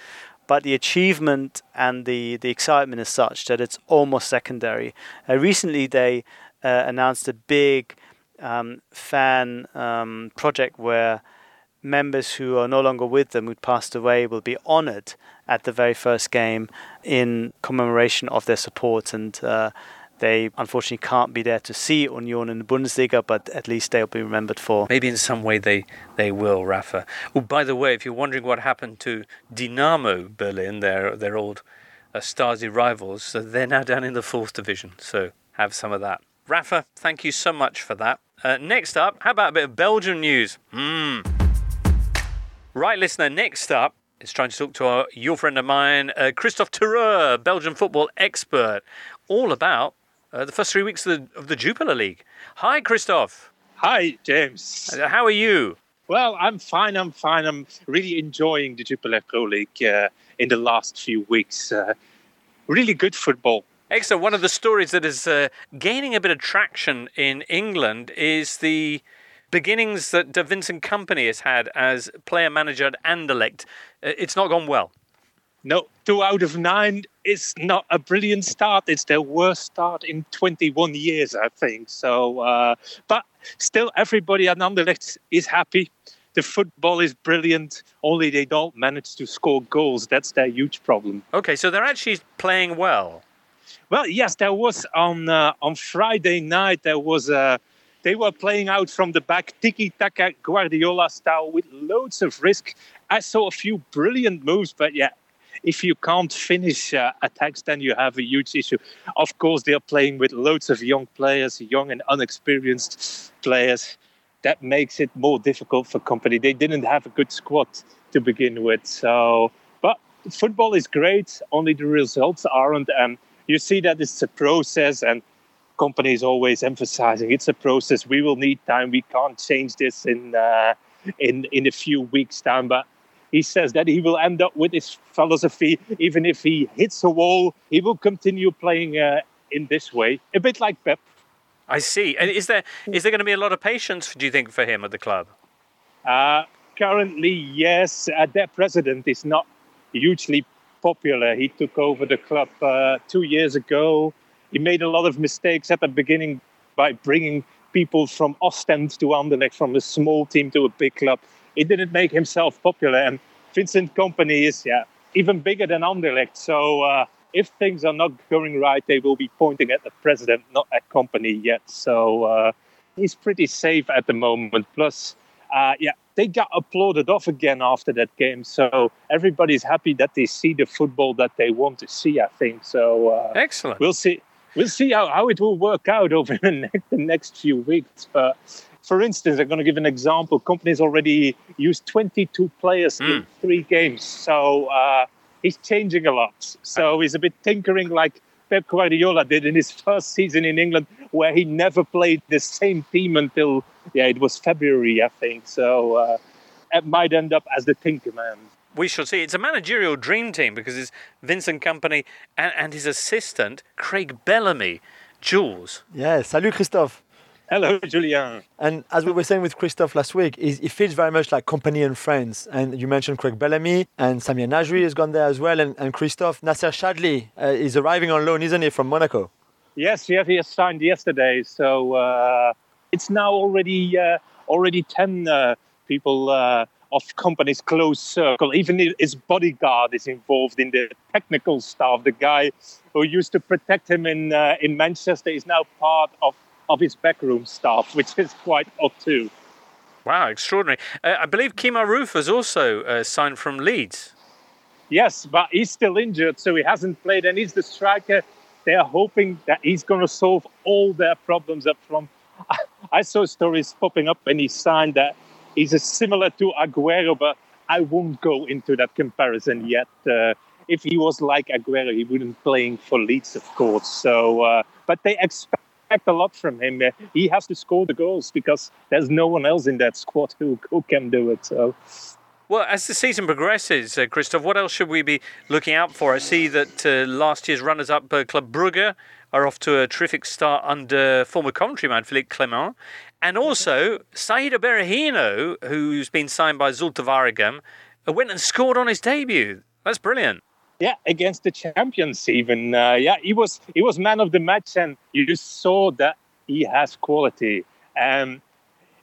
D: but the achievement and the, the excitement is such that it's almost secondary. Uh, recently, they uh, announced a big um, fan um, project where members who are no longer with them, who passed away, will be honoured at the very first game in commemoration of their support. And uh, they unfortunately can't be there to see Union in the Bundesliga, but at least they'll be remembered for.
A: Maybe in some way they, they will, Rafa. Oh, by the way, if you're wondering what happened to Dynamo Berlin, their, their old uh, Stasi rivals, so they're now down in the fourth division. So have some of that. Rafa, thank you so much for that. Uh, next up, how about a bit of Belgian news? Hmm. Right, listener, next up is trying to talk to our, your friend of mine, uh, Kristof Terreur, Belgian football expert, all about uh, the first three weeks of the, of the Jupiler League. Hi, Kristof.
K: Hi, James.
A: Uh, how are you?
K: Well, I'm fine. I'm fine. I'm really enjoying the Jupiler Pro League uh, in the last few weeks. Uh, really good football.
A: Excellent. One of the stories that is uh, gaining a bit of traction in England is the beginnings that De Vincent Kompany has had as player manager at Anderlecht. Uh, it's not gone well.
K: No, two out of nine is not a brilliant start. It's their worst start in 21 years, I think. So, uh, but still, everybody at Anderlecht is happy. The football is brilliant. Only they don't manage to score goals. That's their huge problem.
A: Okay, so they're actually playing well.
K: Well, yes, there was on uh, on Friday night. There was a. They were playing out from the back, tiki taka Guardiola style, with loads of risk. I saw a few brilliant moves, but yeah, if you can't finish uh, attacks, then you have a huge issue. Of course, they are playing with loads of young players, young and unexperienced players. That makes it more difficult for Kompany. They didn't have a good squad to begin with. So, but football is great. Only the results aren't. And you see that it's a process, and Kompany is always emphasizing it's a process. We will need time. We can't change this in uh, in in a few weeks' time. But he says that he will end up with his philosophy, even if he hits a wall, he will continue playing uh, in this way, a bit like Pep.
A: I see. And is there is there going to be a lot of patience, do you think, for him at the club?
K: Uh, currently, yes. Uh, their president is not hugely popular. He took over the club uh, two years ago. He made a lot of mistakes at the beginning by bringing people from Ostend to Anderlecht, from a small team to a big club he didn't make himself popular. And Vincent Kompany is yeah even bigger than Anderlecht. So uh, if things are not going right, they will be pointing at the president, not at Kompany yet. So uh, he's pretty safe at the moment. Plus, uh, yeah, they got applauded off again after that game. So everybody's happy that they see the football that they want to see. I think so. Uh,
A: Excellent.
K: We'll see. We'll see how, how it will work out over the next, the next few weeks. But for instance, I'm going to give an example. Kompany's already used 22 players mm. in hmm. three games. So uh, he's changing a lot. So he's a bit tinkering like Pep Guardiola did in his first season in England, where he never played the same team until, yeah, it was February, I think. So uh, it might end up as the Tinker Man.
A: We shall see. It's a managerial dream team because it's Vincent Kompany and, and his assistant, Craig Bellamy. Jules.
B: Yeah, salut Kristof.
K: Hello, Julien.
B: And as we were saying with Kristof last week, it feels very much like Kompany and friends. And you mentioned Craig Bellamy, and Samir Nasri has gone there as well. And, and Kristof Nacer Chadli uh, is arriving on loan, isn't he, from Monaco?
K: Yes, yes, he has signed yesterday. So uh, it's now already uh, already ten uh, people uh, of Kompany's close circle. Even his bodyguard is involved in the technical staff. The guy who used to protect him in uh, in Manchester is now part of of his backroom staff, which is quite odd too.
A: Wow, extraordinary. Uh, I believe Kemar Roofe has also uh, signed from Leeds.
K: Yes, but he's still injured, so he hasn't played, and he's the striker. They are hoping that he's going to solve all their problems up front. I saw stories popping up when he signed that he's similar to Aguero, but I won't go into that comparison yet. Uh, if he was like Aguero, he wouldn't be playing for Leeds, of course. So, uh, but they expect a lot from him. He has to score the goals because there's no one else in that squad who, who can do it. So.
A: Well, as the season progresses, uh, Kristof, what else should we be looking out for? I see that uh, last year's runners-up uh, Club Brugge are off to a terrific start under former Coventry man Philippe Clement, and also Saido Berahino, who's been signed by uh, went and scored on his debut. That's brilliant.
K: Yeah, against the champions even. Uh, yeah, he was he was man of the match, and you just saw that he has quality. Um,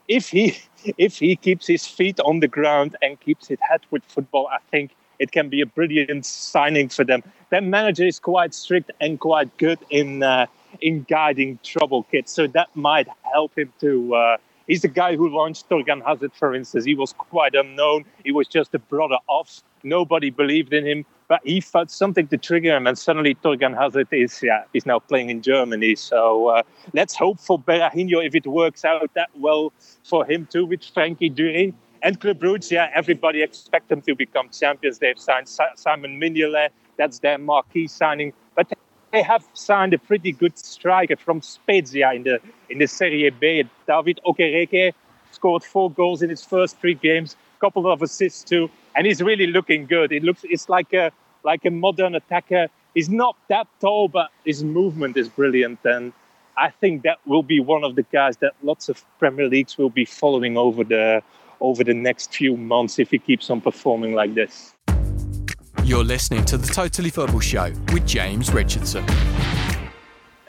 K: if he if he keeps his feet on the ground and keeps his head with football, I think it can be a brilliant signing for them. Their manager is quite strict and quite good in uh, in guiding trouble kids, so that might help him to. Uh, he's the guy who launched Thorgan Hazard, for instance. He was quite unknown. He was just a brother of. Nobody believed in him, but he found something to trigger him, and suddenly Thorgan Hazard is yeah he's now playing in Germany. So uh, let's hope for Berahino if it works out that well for him too with Francky Dury. And Club Brugge, yeah, everybody expect them to become champions. They've signed Simon Mignolet, that's their marquee signing. But they have signed a pretty good striker from Spezia in the in the Serie B. David Okereke scored four goals in his first three games, a couple of assists too, and he's really looking good. It looks it's like a like a modern attacker. He's not that tall, but his movement is brilliant, and I think that will be one of the guys that lots of Premier Leagues will be following over the over the next few months if he keeps on performing like this.
H: You're listening to the Totally Football Show with James Richardson.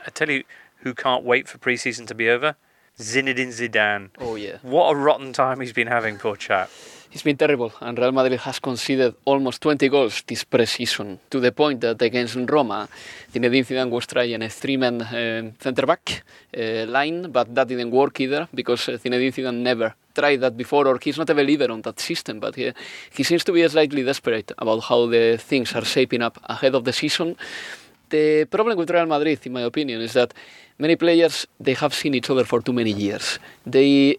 A: I tell you who can't wait for pre-season to be over? Zinedine Zidane.
C: Oh yeah.
A: What a rotten time he's been having, poor chap.
C: It's been terrible, and Real Madrid has conceded almost 20 goals this pre-season, to the point that against Roma, Zinedine Zidane was trying a three-man uh, centre-back uh, line, but that didn't work either, because uh, Zinedine Zidane never tried that before, or he's not a believer on that system, but he, he seems to be slightly desperate about how the things are shaping up ahead of the season. The problem with Real Madrid, in my opinion, is that many players, they have seen each other for too many years. They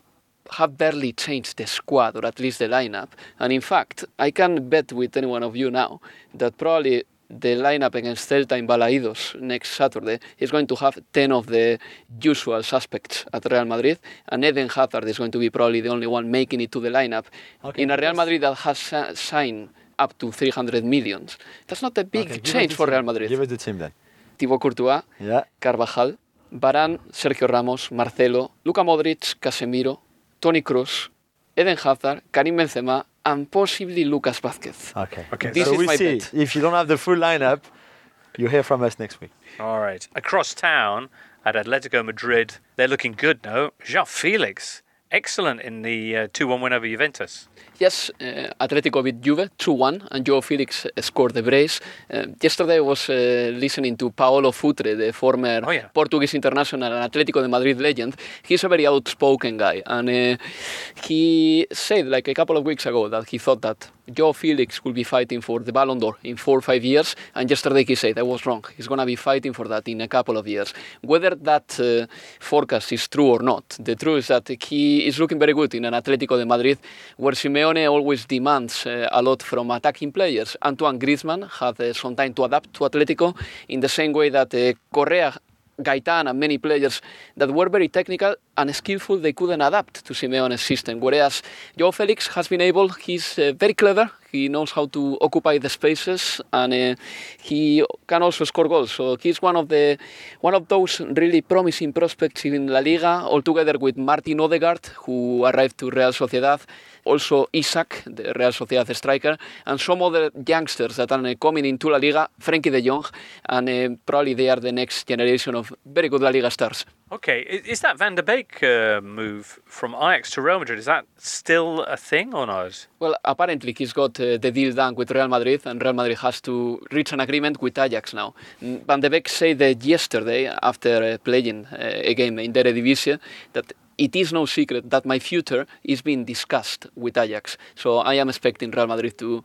C: have barely changed the squad or at least the lineup. And in fact, I can bet with any one of you now that probably the lineup against Celta in Balaidos next Saturday is going to have 10 of the usual suspects at Real Madrid, and Eden Hazard is going to be probably the only one making it to the lineup okay, in a Real Madrid that has signed up to 300 millions. That's not a big okay, change for Real Madrid.
B: Give us the team then.
C: Thibaut Courtois,
B: yeah.
C: Carvajal, Varane, Sergio Ramos, Marcelo, Luka Modric, Casemiro, Toni Kroos, Eden Hazard, Karim Benzema, and possibly Lucas Vázquez.
B: Okay.
A: Okay.
C: This
B: so
C: is
B: we
C: my
B: see.
C: bet.
B: If you don't have the full lineup, you'll hear from us next week.
A: All right. Across town at Atletico Madrid, they're looking good, no? João Felix, excellent in the uh, 2 1 win over Juventus.
C: Yes, uh, Atletico beat Juve 2-1 and João Felix scored the brace. Uh, yesterday I was uh, listening to Paulo Futre, the former
A: Oh, yeah.
C: Portuguese international and Atletico de Madrid legend. He's a very outspoken guy and he said like a couple of weeks ago that he thought that João Felix will be fighting for the Ballon d'Or in four or five years and yesterday he said I was wrong. He's going to be fighting for that in a couple of years. Whether that uh, forecast is true or not, the truth is that he is looking very good in an Atletico de Madrid where Simeone always demands uh, a lot from attacking players. Antoine Griezmann had uh, some time to adapt to Atletico in the same way that uh, Correa, Gaitán, and many players that were very technical and skillful, they couldn't adapt to Simeone's system. Whereas Joao Felix has been able, he's uh, very clever, he knows how to occupy the spaces, and uh, he can also score goals. So he's one of the one of those really promising prospects in La Liga, all together with Martin Odegaard, who arrived to Real Sociedad, also Isak, the Real Sociedad striker, and some other youngsters that are uh, coming into La Liga, Frenkie de Jong, and uh, probably they are the next generation of very good La Liga stars.
A: Okay, is that Van de Beek uh, move from Ajax to Real Madrid, is that still a thing or not?
C: Well, apparently he's got uh, the deal done with Real Madrid, and Real Madrid has to reach an agreement with Ajax now. Mm, Van de Beek said that yesterday, after uh, playing uh, a game in the Eredivisie, that it is no secret that my future is being discussed with Ajax. So I am expecting Real Madrid to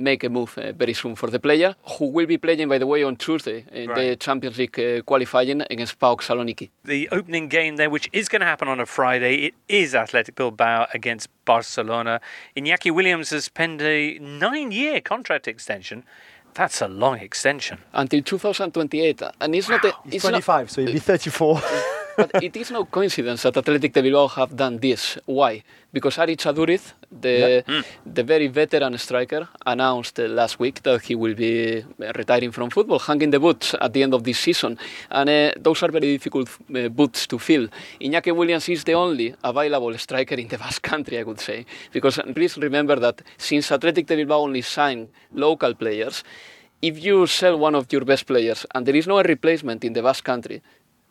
C: make a move uh, very soon for the player, who will be playing, by the way, on Tuesday in the Champions League uh, qualifying against PAOK Saloniki.
A: The opening game there, which is going to happen on a Friday, it is Athletic Bilbao against Barcelona. Iñaki Williams has penned a nine year contract extension. That's a long extension.
C: Until 2028, and it's not a,
B: He's
C: it's not,
B: 25, so he'll be 34.
C: but it is no coincidence that Athletic de Bilbao have done this. Why? Because Aritz Aduriz, the,
A: Yeah.
C: the very veteran striker, announced uh, last week that he will be uh, retiring from football, hanging the boots at the end of this season. And uh, those are very difficult uh, boots to fill. Iñaki Williams is the only available striker in the Basque country, I would say. Because please remember that since Athletic de Bilbao only signed local players, if you sell one of your best players and there is no replacement in the Basque country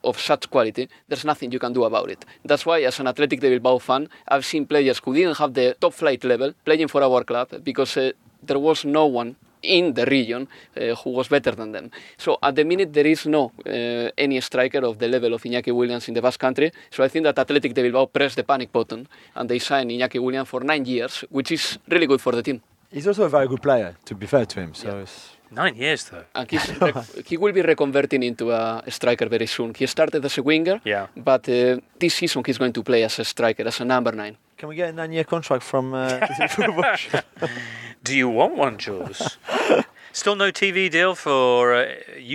C: of such quality, there's nothing you can do about it. That's why, as an Athletic de Bilbao fan, I've seen players who didn't have the top flight level playing for our club because uh, there was no one in the region uh, who was better than them. So at the minute there is no uh, any striker of the level of Iñaki Williams in the Basque country. So I think that Athletic de Bilbao pressed the panic button and they signed Iñaki Williams for nine years, which is really good for the team.
B: He's also a very good player, to be fair to him. So it's,
A: Nine years though.
C: And he's rec- he will be reconverting into a striker very soon. He started as a winger,
A: Yeah.
C: but uh, this season he's going to play as a striker, as a number nine.
B: can we get a nine-year contract from uh, the football show?
A: Do you want one, Jules? Still no TV deal for uh,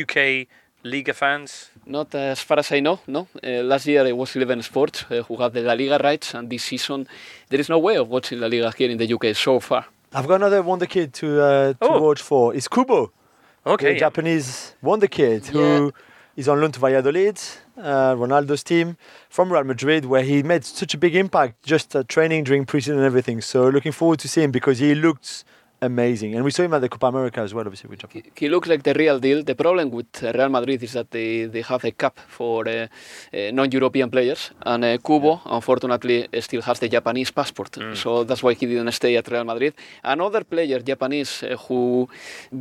A: UK Liga fans?
C: Not as far as I know, no. Uh, last year it was Eleven Sports uh, who had the La Liga rights, and this season there is no way of watching La Liga here in the UK so far.
B: I've got another wonder kid to uh, to
A: Oh.
B: watch for. It's Kubo,
A: Okay.
B: the
A: yeah.
B: Japanese wonder kid who is on loan to Valladolid, uh, Ronaldo's team from Real Madrid, where he made such a big impact just uh, training during preseason and everything. So looking forward to see him because he looked amazing, and we saw him at the Copa America as well, obviously with Japan.
C: He looks like the real deal. The problem with Real Madrid is that they, they have a cap for uh, uh, non-European players, and uh, Kubo, unfortunately, still has the Japanese passport. So that's why he didn't stay at Real Madrid. Another player, Japanese, uh, who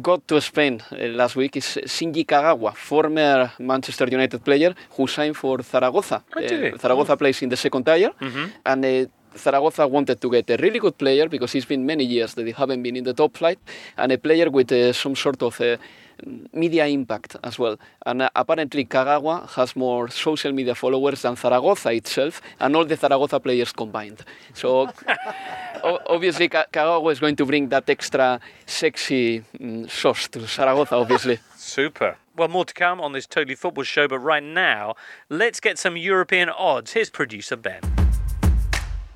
C: got to Spain uh, last week is Shinji Kagawa, former Manchester United player who signed for Zaragoza.
A: Oh.
C: Uh, Zaragoza plays in the second tier,
A: Mhm.
C: and uh, Zaragoza wanted to get a really good player because it's been many years that they haven't been in the top flight, and a player with uh, some sort of uh, media impact as well. And uh, apparently, Kagawa has more social media followers than Zaragoza itself, and all the Zaragoza players combined. So, obviously, Ka- Kagawa is going to bring that extra sexy mm, sauce to Zaragoza, obviously.
A: Super. Well, more to come on this Totally Football show, but right now, let's get some European odds. Here's producer Ben.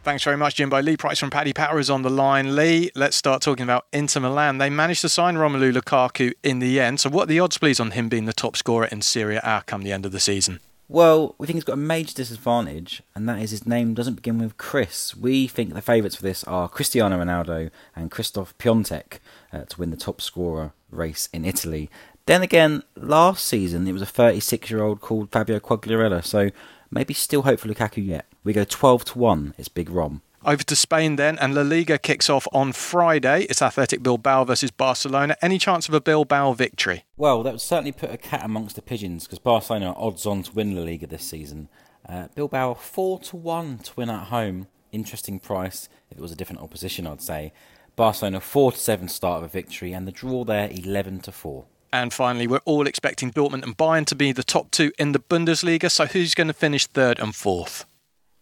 H: Thanks very much, Jimbo. Lee Price from Paddy Power is on the line. Lee, let's start talking about Inter Milan. They managed to sign Romelu Lukaku in the end. So, what are the odds, please, on him being the top scorer in Serie A come the end of the season?
L: Well, we think he's got a major disadvantage, and that is his name doesn't begin with Chris. We think the favourites for this are Cristiano Ronaldo and Krzysztof Piątek uh, to win the top scorer race in Italy. Then again, last season it was a 36 year old called Fabio Quagliarella, so maybe still hope for Lukaku yet. We go 12 to 1, it's Big Rom.
H: Over to Spain then, and La Liga kicks off on Friday. It's Athletic Bilbao versus Barcelona. Any chance of a Bilbao victory?
L: Well, that would certainly put a cat amongst the pigeons because Barcelona are odds on to win La Liga this season. Uh, Bilbao four to one to win at home. Interesting price if it was a different opposition, I'd say. Barcelona four to seven start of a victory, and the draw there eleven to four.
H: And finally, we're all expecting Dortmund and Bayern to be the top two in the Bundesliga. So, who's going to finish third and fourth?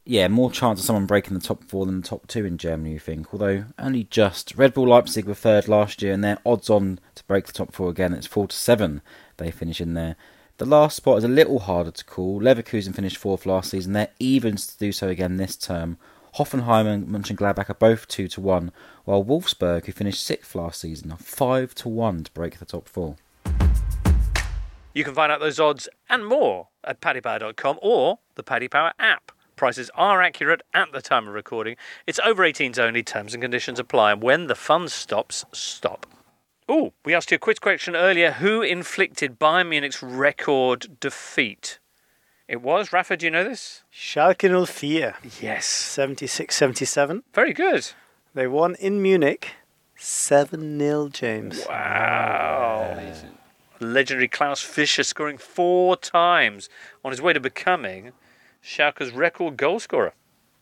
L: Yeah, more chance of someone breaking the top four than the top two in Germany, you think. Although only just. Red Bull Leipzig were third last year, and they're odds on to break the top four again. It's four to seven. They finish in there. The last spot is a little harder to call. Leverkusen finished fourth last season. They're evens to do so again this term. Hoffenheim and Mönchengladbach are both two to one, while Wolfsburg, who finished sixth last season, are five to one to break the top four.
A: You can find out those odds and more at paddypower.com or the Paddy Power app. Prices are accurate at the time of recording. It's over 18s only. Terms and conditions apply. And when the fun stops, stop. Oh, we asked you a quiz question earlier. Who inflicted Bayern Munich's record defeat? It was, Rafa, do you know this?
D: Schalke 04.
A: Yes.
D: 76 77.
A: Very good.
D: They won in Munich 7 0, James.
A: Wow. Legendary Klaus Fischer scoring four times on his way to becoming Schalke's record goal scorer,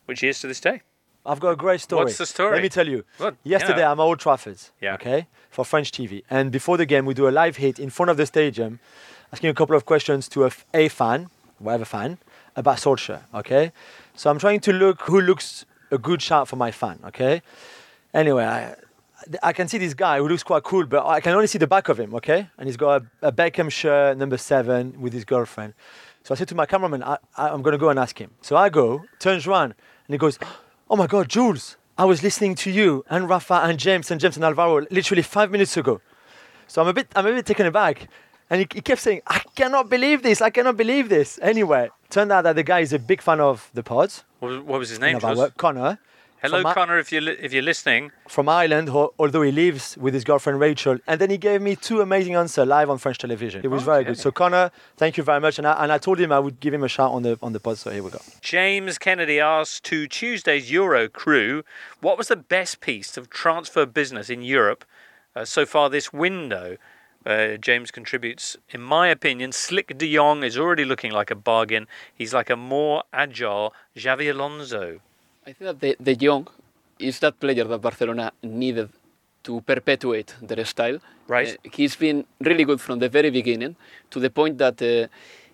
A: which he is to this day.
B: I've got a great story.
A: What's the story?
B: Let me tell you.
A: What?
B: Yesterday,
A: Yeah.
B: I'm at Old Trafford.
A: Yeah.
B: Okay. For French TV, and before the game, we do a live hit in front of the stadium, asking a couple of questions to a fan, whatever fan, about Solskjaer. Okay. So I'm trying to look who looks a good shot for my fan. Okay. Anyway, I, I can see this guy who looks quite cool, but I can only see the back of him. Okay. And he's got a, a Beckham shirt, number seven, with his girlfriend. So I said to my cameraman, I, I'm going to go and ask him. So I go, turns around, and he goes, Oh my God, Jules, I was listening to you and Rafa and James and James and Alvaro literally five minutes ago. So I'm a bit, I'm a bit taken aback. And he, he kept saying, I cannot believe this, I cannot believe this. Anyway, turned out that the guy is a big fan of the pods.
A: What was, his name?
B: of our
A: Jules?
B: work, Connor.
A: Hello,
B: From
A: Connor, if you're if you're listening.
B: From Ireland, ho- although he lives with his girlfriend Rachel. And then he gave me two amazing answers live on French television. It was very good. So, Connor, thank you very much. And I, and I told him I would give him a shout on the, on the pod. So, here we go.
A: James Kennedy asked to Tuesday's Euro crew, what was the best piece of transfer business in Europe uh, so far this window? Uh, James contributes, in my opinion, Slick de Jong is already looking like a bargain. He's like a more agile Xabi Alonso.
C: I think that the, Young is that player that Barcelona needed to perpetuate their style.
A: Right.
C: Uh, he's been really good from the very beginning to the point that uh,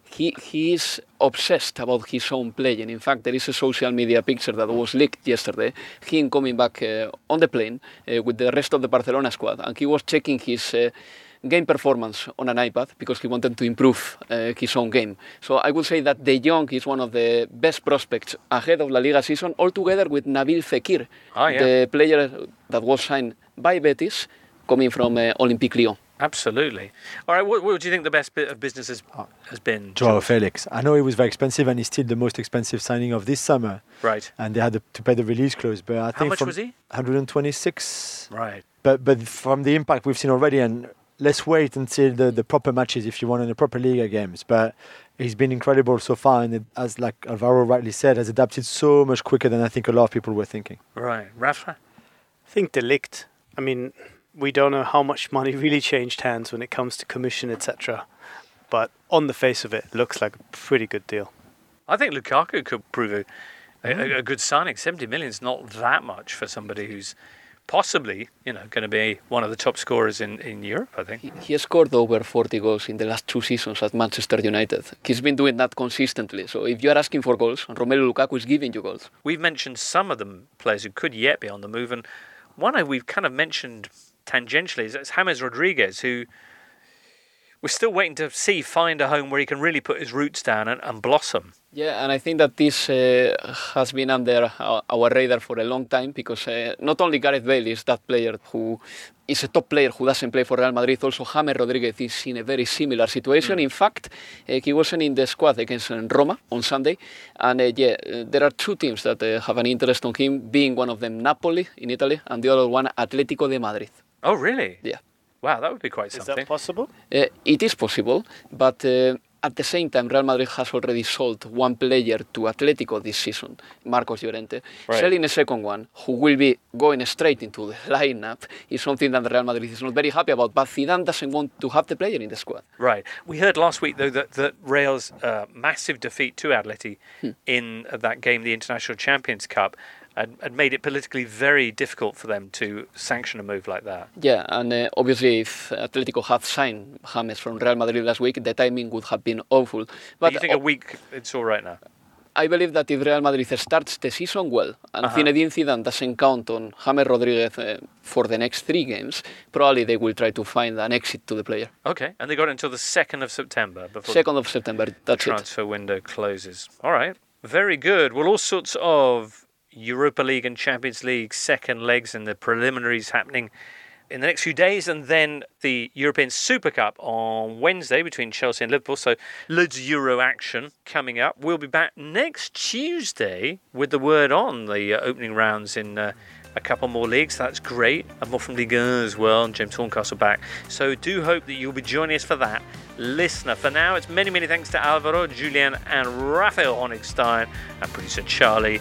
C: he, he is obsessed about his own playing. In fact, there is a social media picture that was leaked yesterday. Him coming back uh, on the plane uh, with the rest of the Barcelona squad, and he was checking his uh, game performance on an iPad because he wanted to improve uh, his own game. So I would say that De Jong is one of the best prospects ahead of La Liga season, all together with Nabil Fekir,
A: Ah, yeah.
C: the player that was signed by Betis, coming from uh, Olympique Lyon.
A: Absolutely. All right, what, what do you think the best bit of business has, has been?
B: Joao Felix. I know he was very expensive and he's still the most expensive signing of this summer.
A: Right.
B: And they had to- to pay the release clause. But I think
A: much was he?
B: 126.
A: Right.
B: But but from the impact we've seen already, and let's wait until the, the proper matches if you want in the proper Liga games. But he's been incredible so far, and it, as like Alvaro rightly said, has adapted so much quicker than I think a lot of people were thinking.
A: Right. Rafa?
D: I think De Ligt. I mean, we don't know how much money really changed hands when it comes to commission, etc. But on the face of it, it looks like a pretty good deal.
A: I think Lukaku could prove a, a, mm. a good signing. 70 million is not that much for somebody who's possibly, you know, going to be one of the top scorers in, in Europe, I think.
C: He has scored over 40 goals in the last two seasons at Manchester United. He's been doing that consistently. So if you are asking for goals, Romelu Lukaku is giving you goals.
A: We've mentioned some of the players who could yet be on the move, and one we've kind of mentioned tangentially is is James Rodriguez, who we're still waiting to see find a home where he can really put his roots down and, and blossom.
C: Yeah, and I think that this uh, has been under our, our radar for a long time because uh, not only Gareth Bale is that player who is a top player who doesn't play for Real Madrid, also James Rodriguez is in a very similar situation. In fact, uh, he wasn't in the squad against uh, Roma on Sunday, and uh, yeah, uh, there are two teams that uh, have an interest on him, being one of them Napoli in Italy and the other one Atletico de Madrid.
A: Oh, really?
C: Yeah.
A: Wow, that would be quite something.
D: Is
A: something.
D: that possible?
C: Uh, it is possible, but uh, at the same time, Real Madrid has already sold one player to Atletico this season, Marcos Llorente.
A: Right.
C: Selling a second one, who will be going straight into the lineup, is something that Real Madrid is not very happy about. But Zidane doesn't want to have the player in the squad.
A: Right. We heard last week, though, that, that Real's uh, massive defeat to Atleti in uh, that game, the International Champions Cup, had, had made it politically very difficult for them to sanction a move like that.
C: Yeah, and uh, obviously, if Atletico had signed James from Real Madrid last week, the timing would have been awful.
A: But
C: But
A: you think a week, it's all right now?
C: I believe that if Real Madrid starts the season well and
A: Uh-huh.
C: Zinedine Zidane doesn't count on James Rodriguez uh, for the next three games, probably they will try to find an exit to the player.
A: Okay. And they got until the 2nd of September before
C: Second of September,
A: the
C: that's it.
A: transfer window closes. All right. Very good. Well, all sorts of Europa League and Champions League second legs and the preliminaries happening in the next few days, and then the European Super Cup on Wednesday between Chelsea and Liverpool. So loads of Euro action coming up. We'll be back next Tuesday with the word on the uh, opening rounds in. Uh, a couple more leagues, that's great. And more from Ligue 1 as well, and James Horncastle back. So do hope that you'll be joining us for that. Listener, for now, it's many, many thanks to Alvaro, Julien, and Raphael Honigstein, and producer Charlie.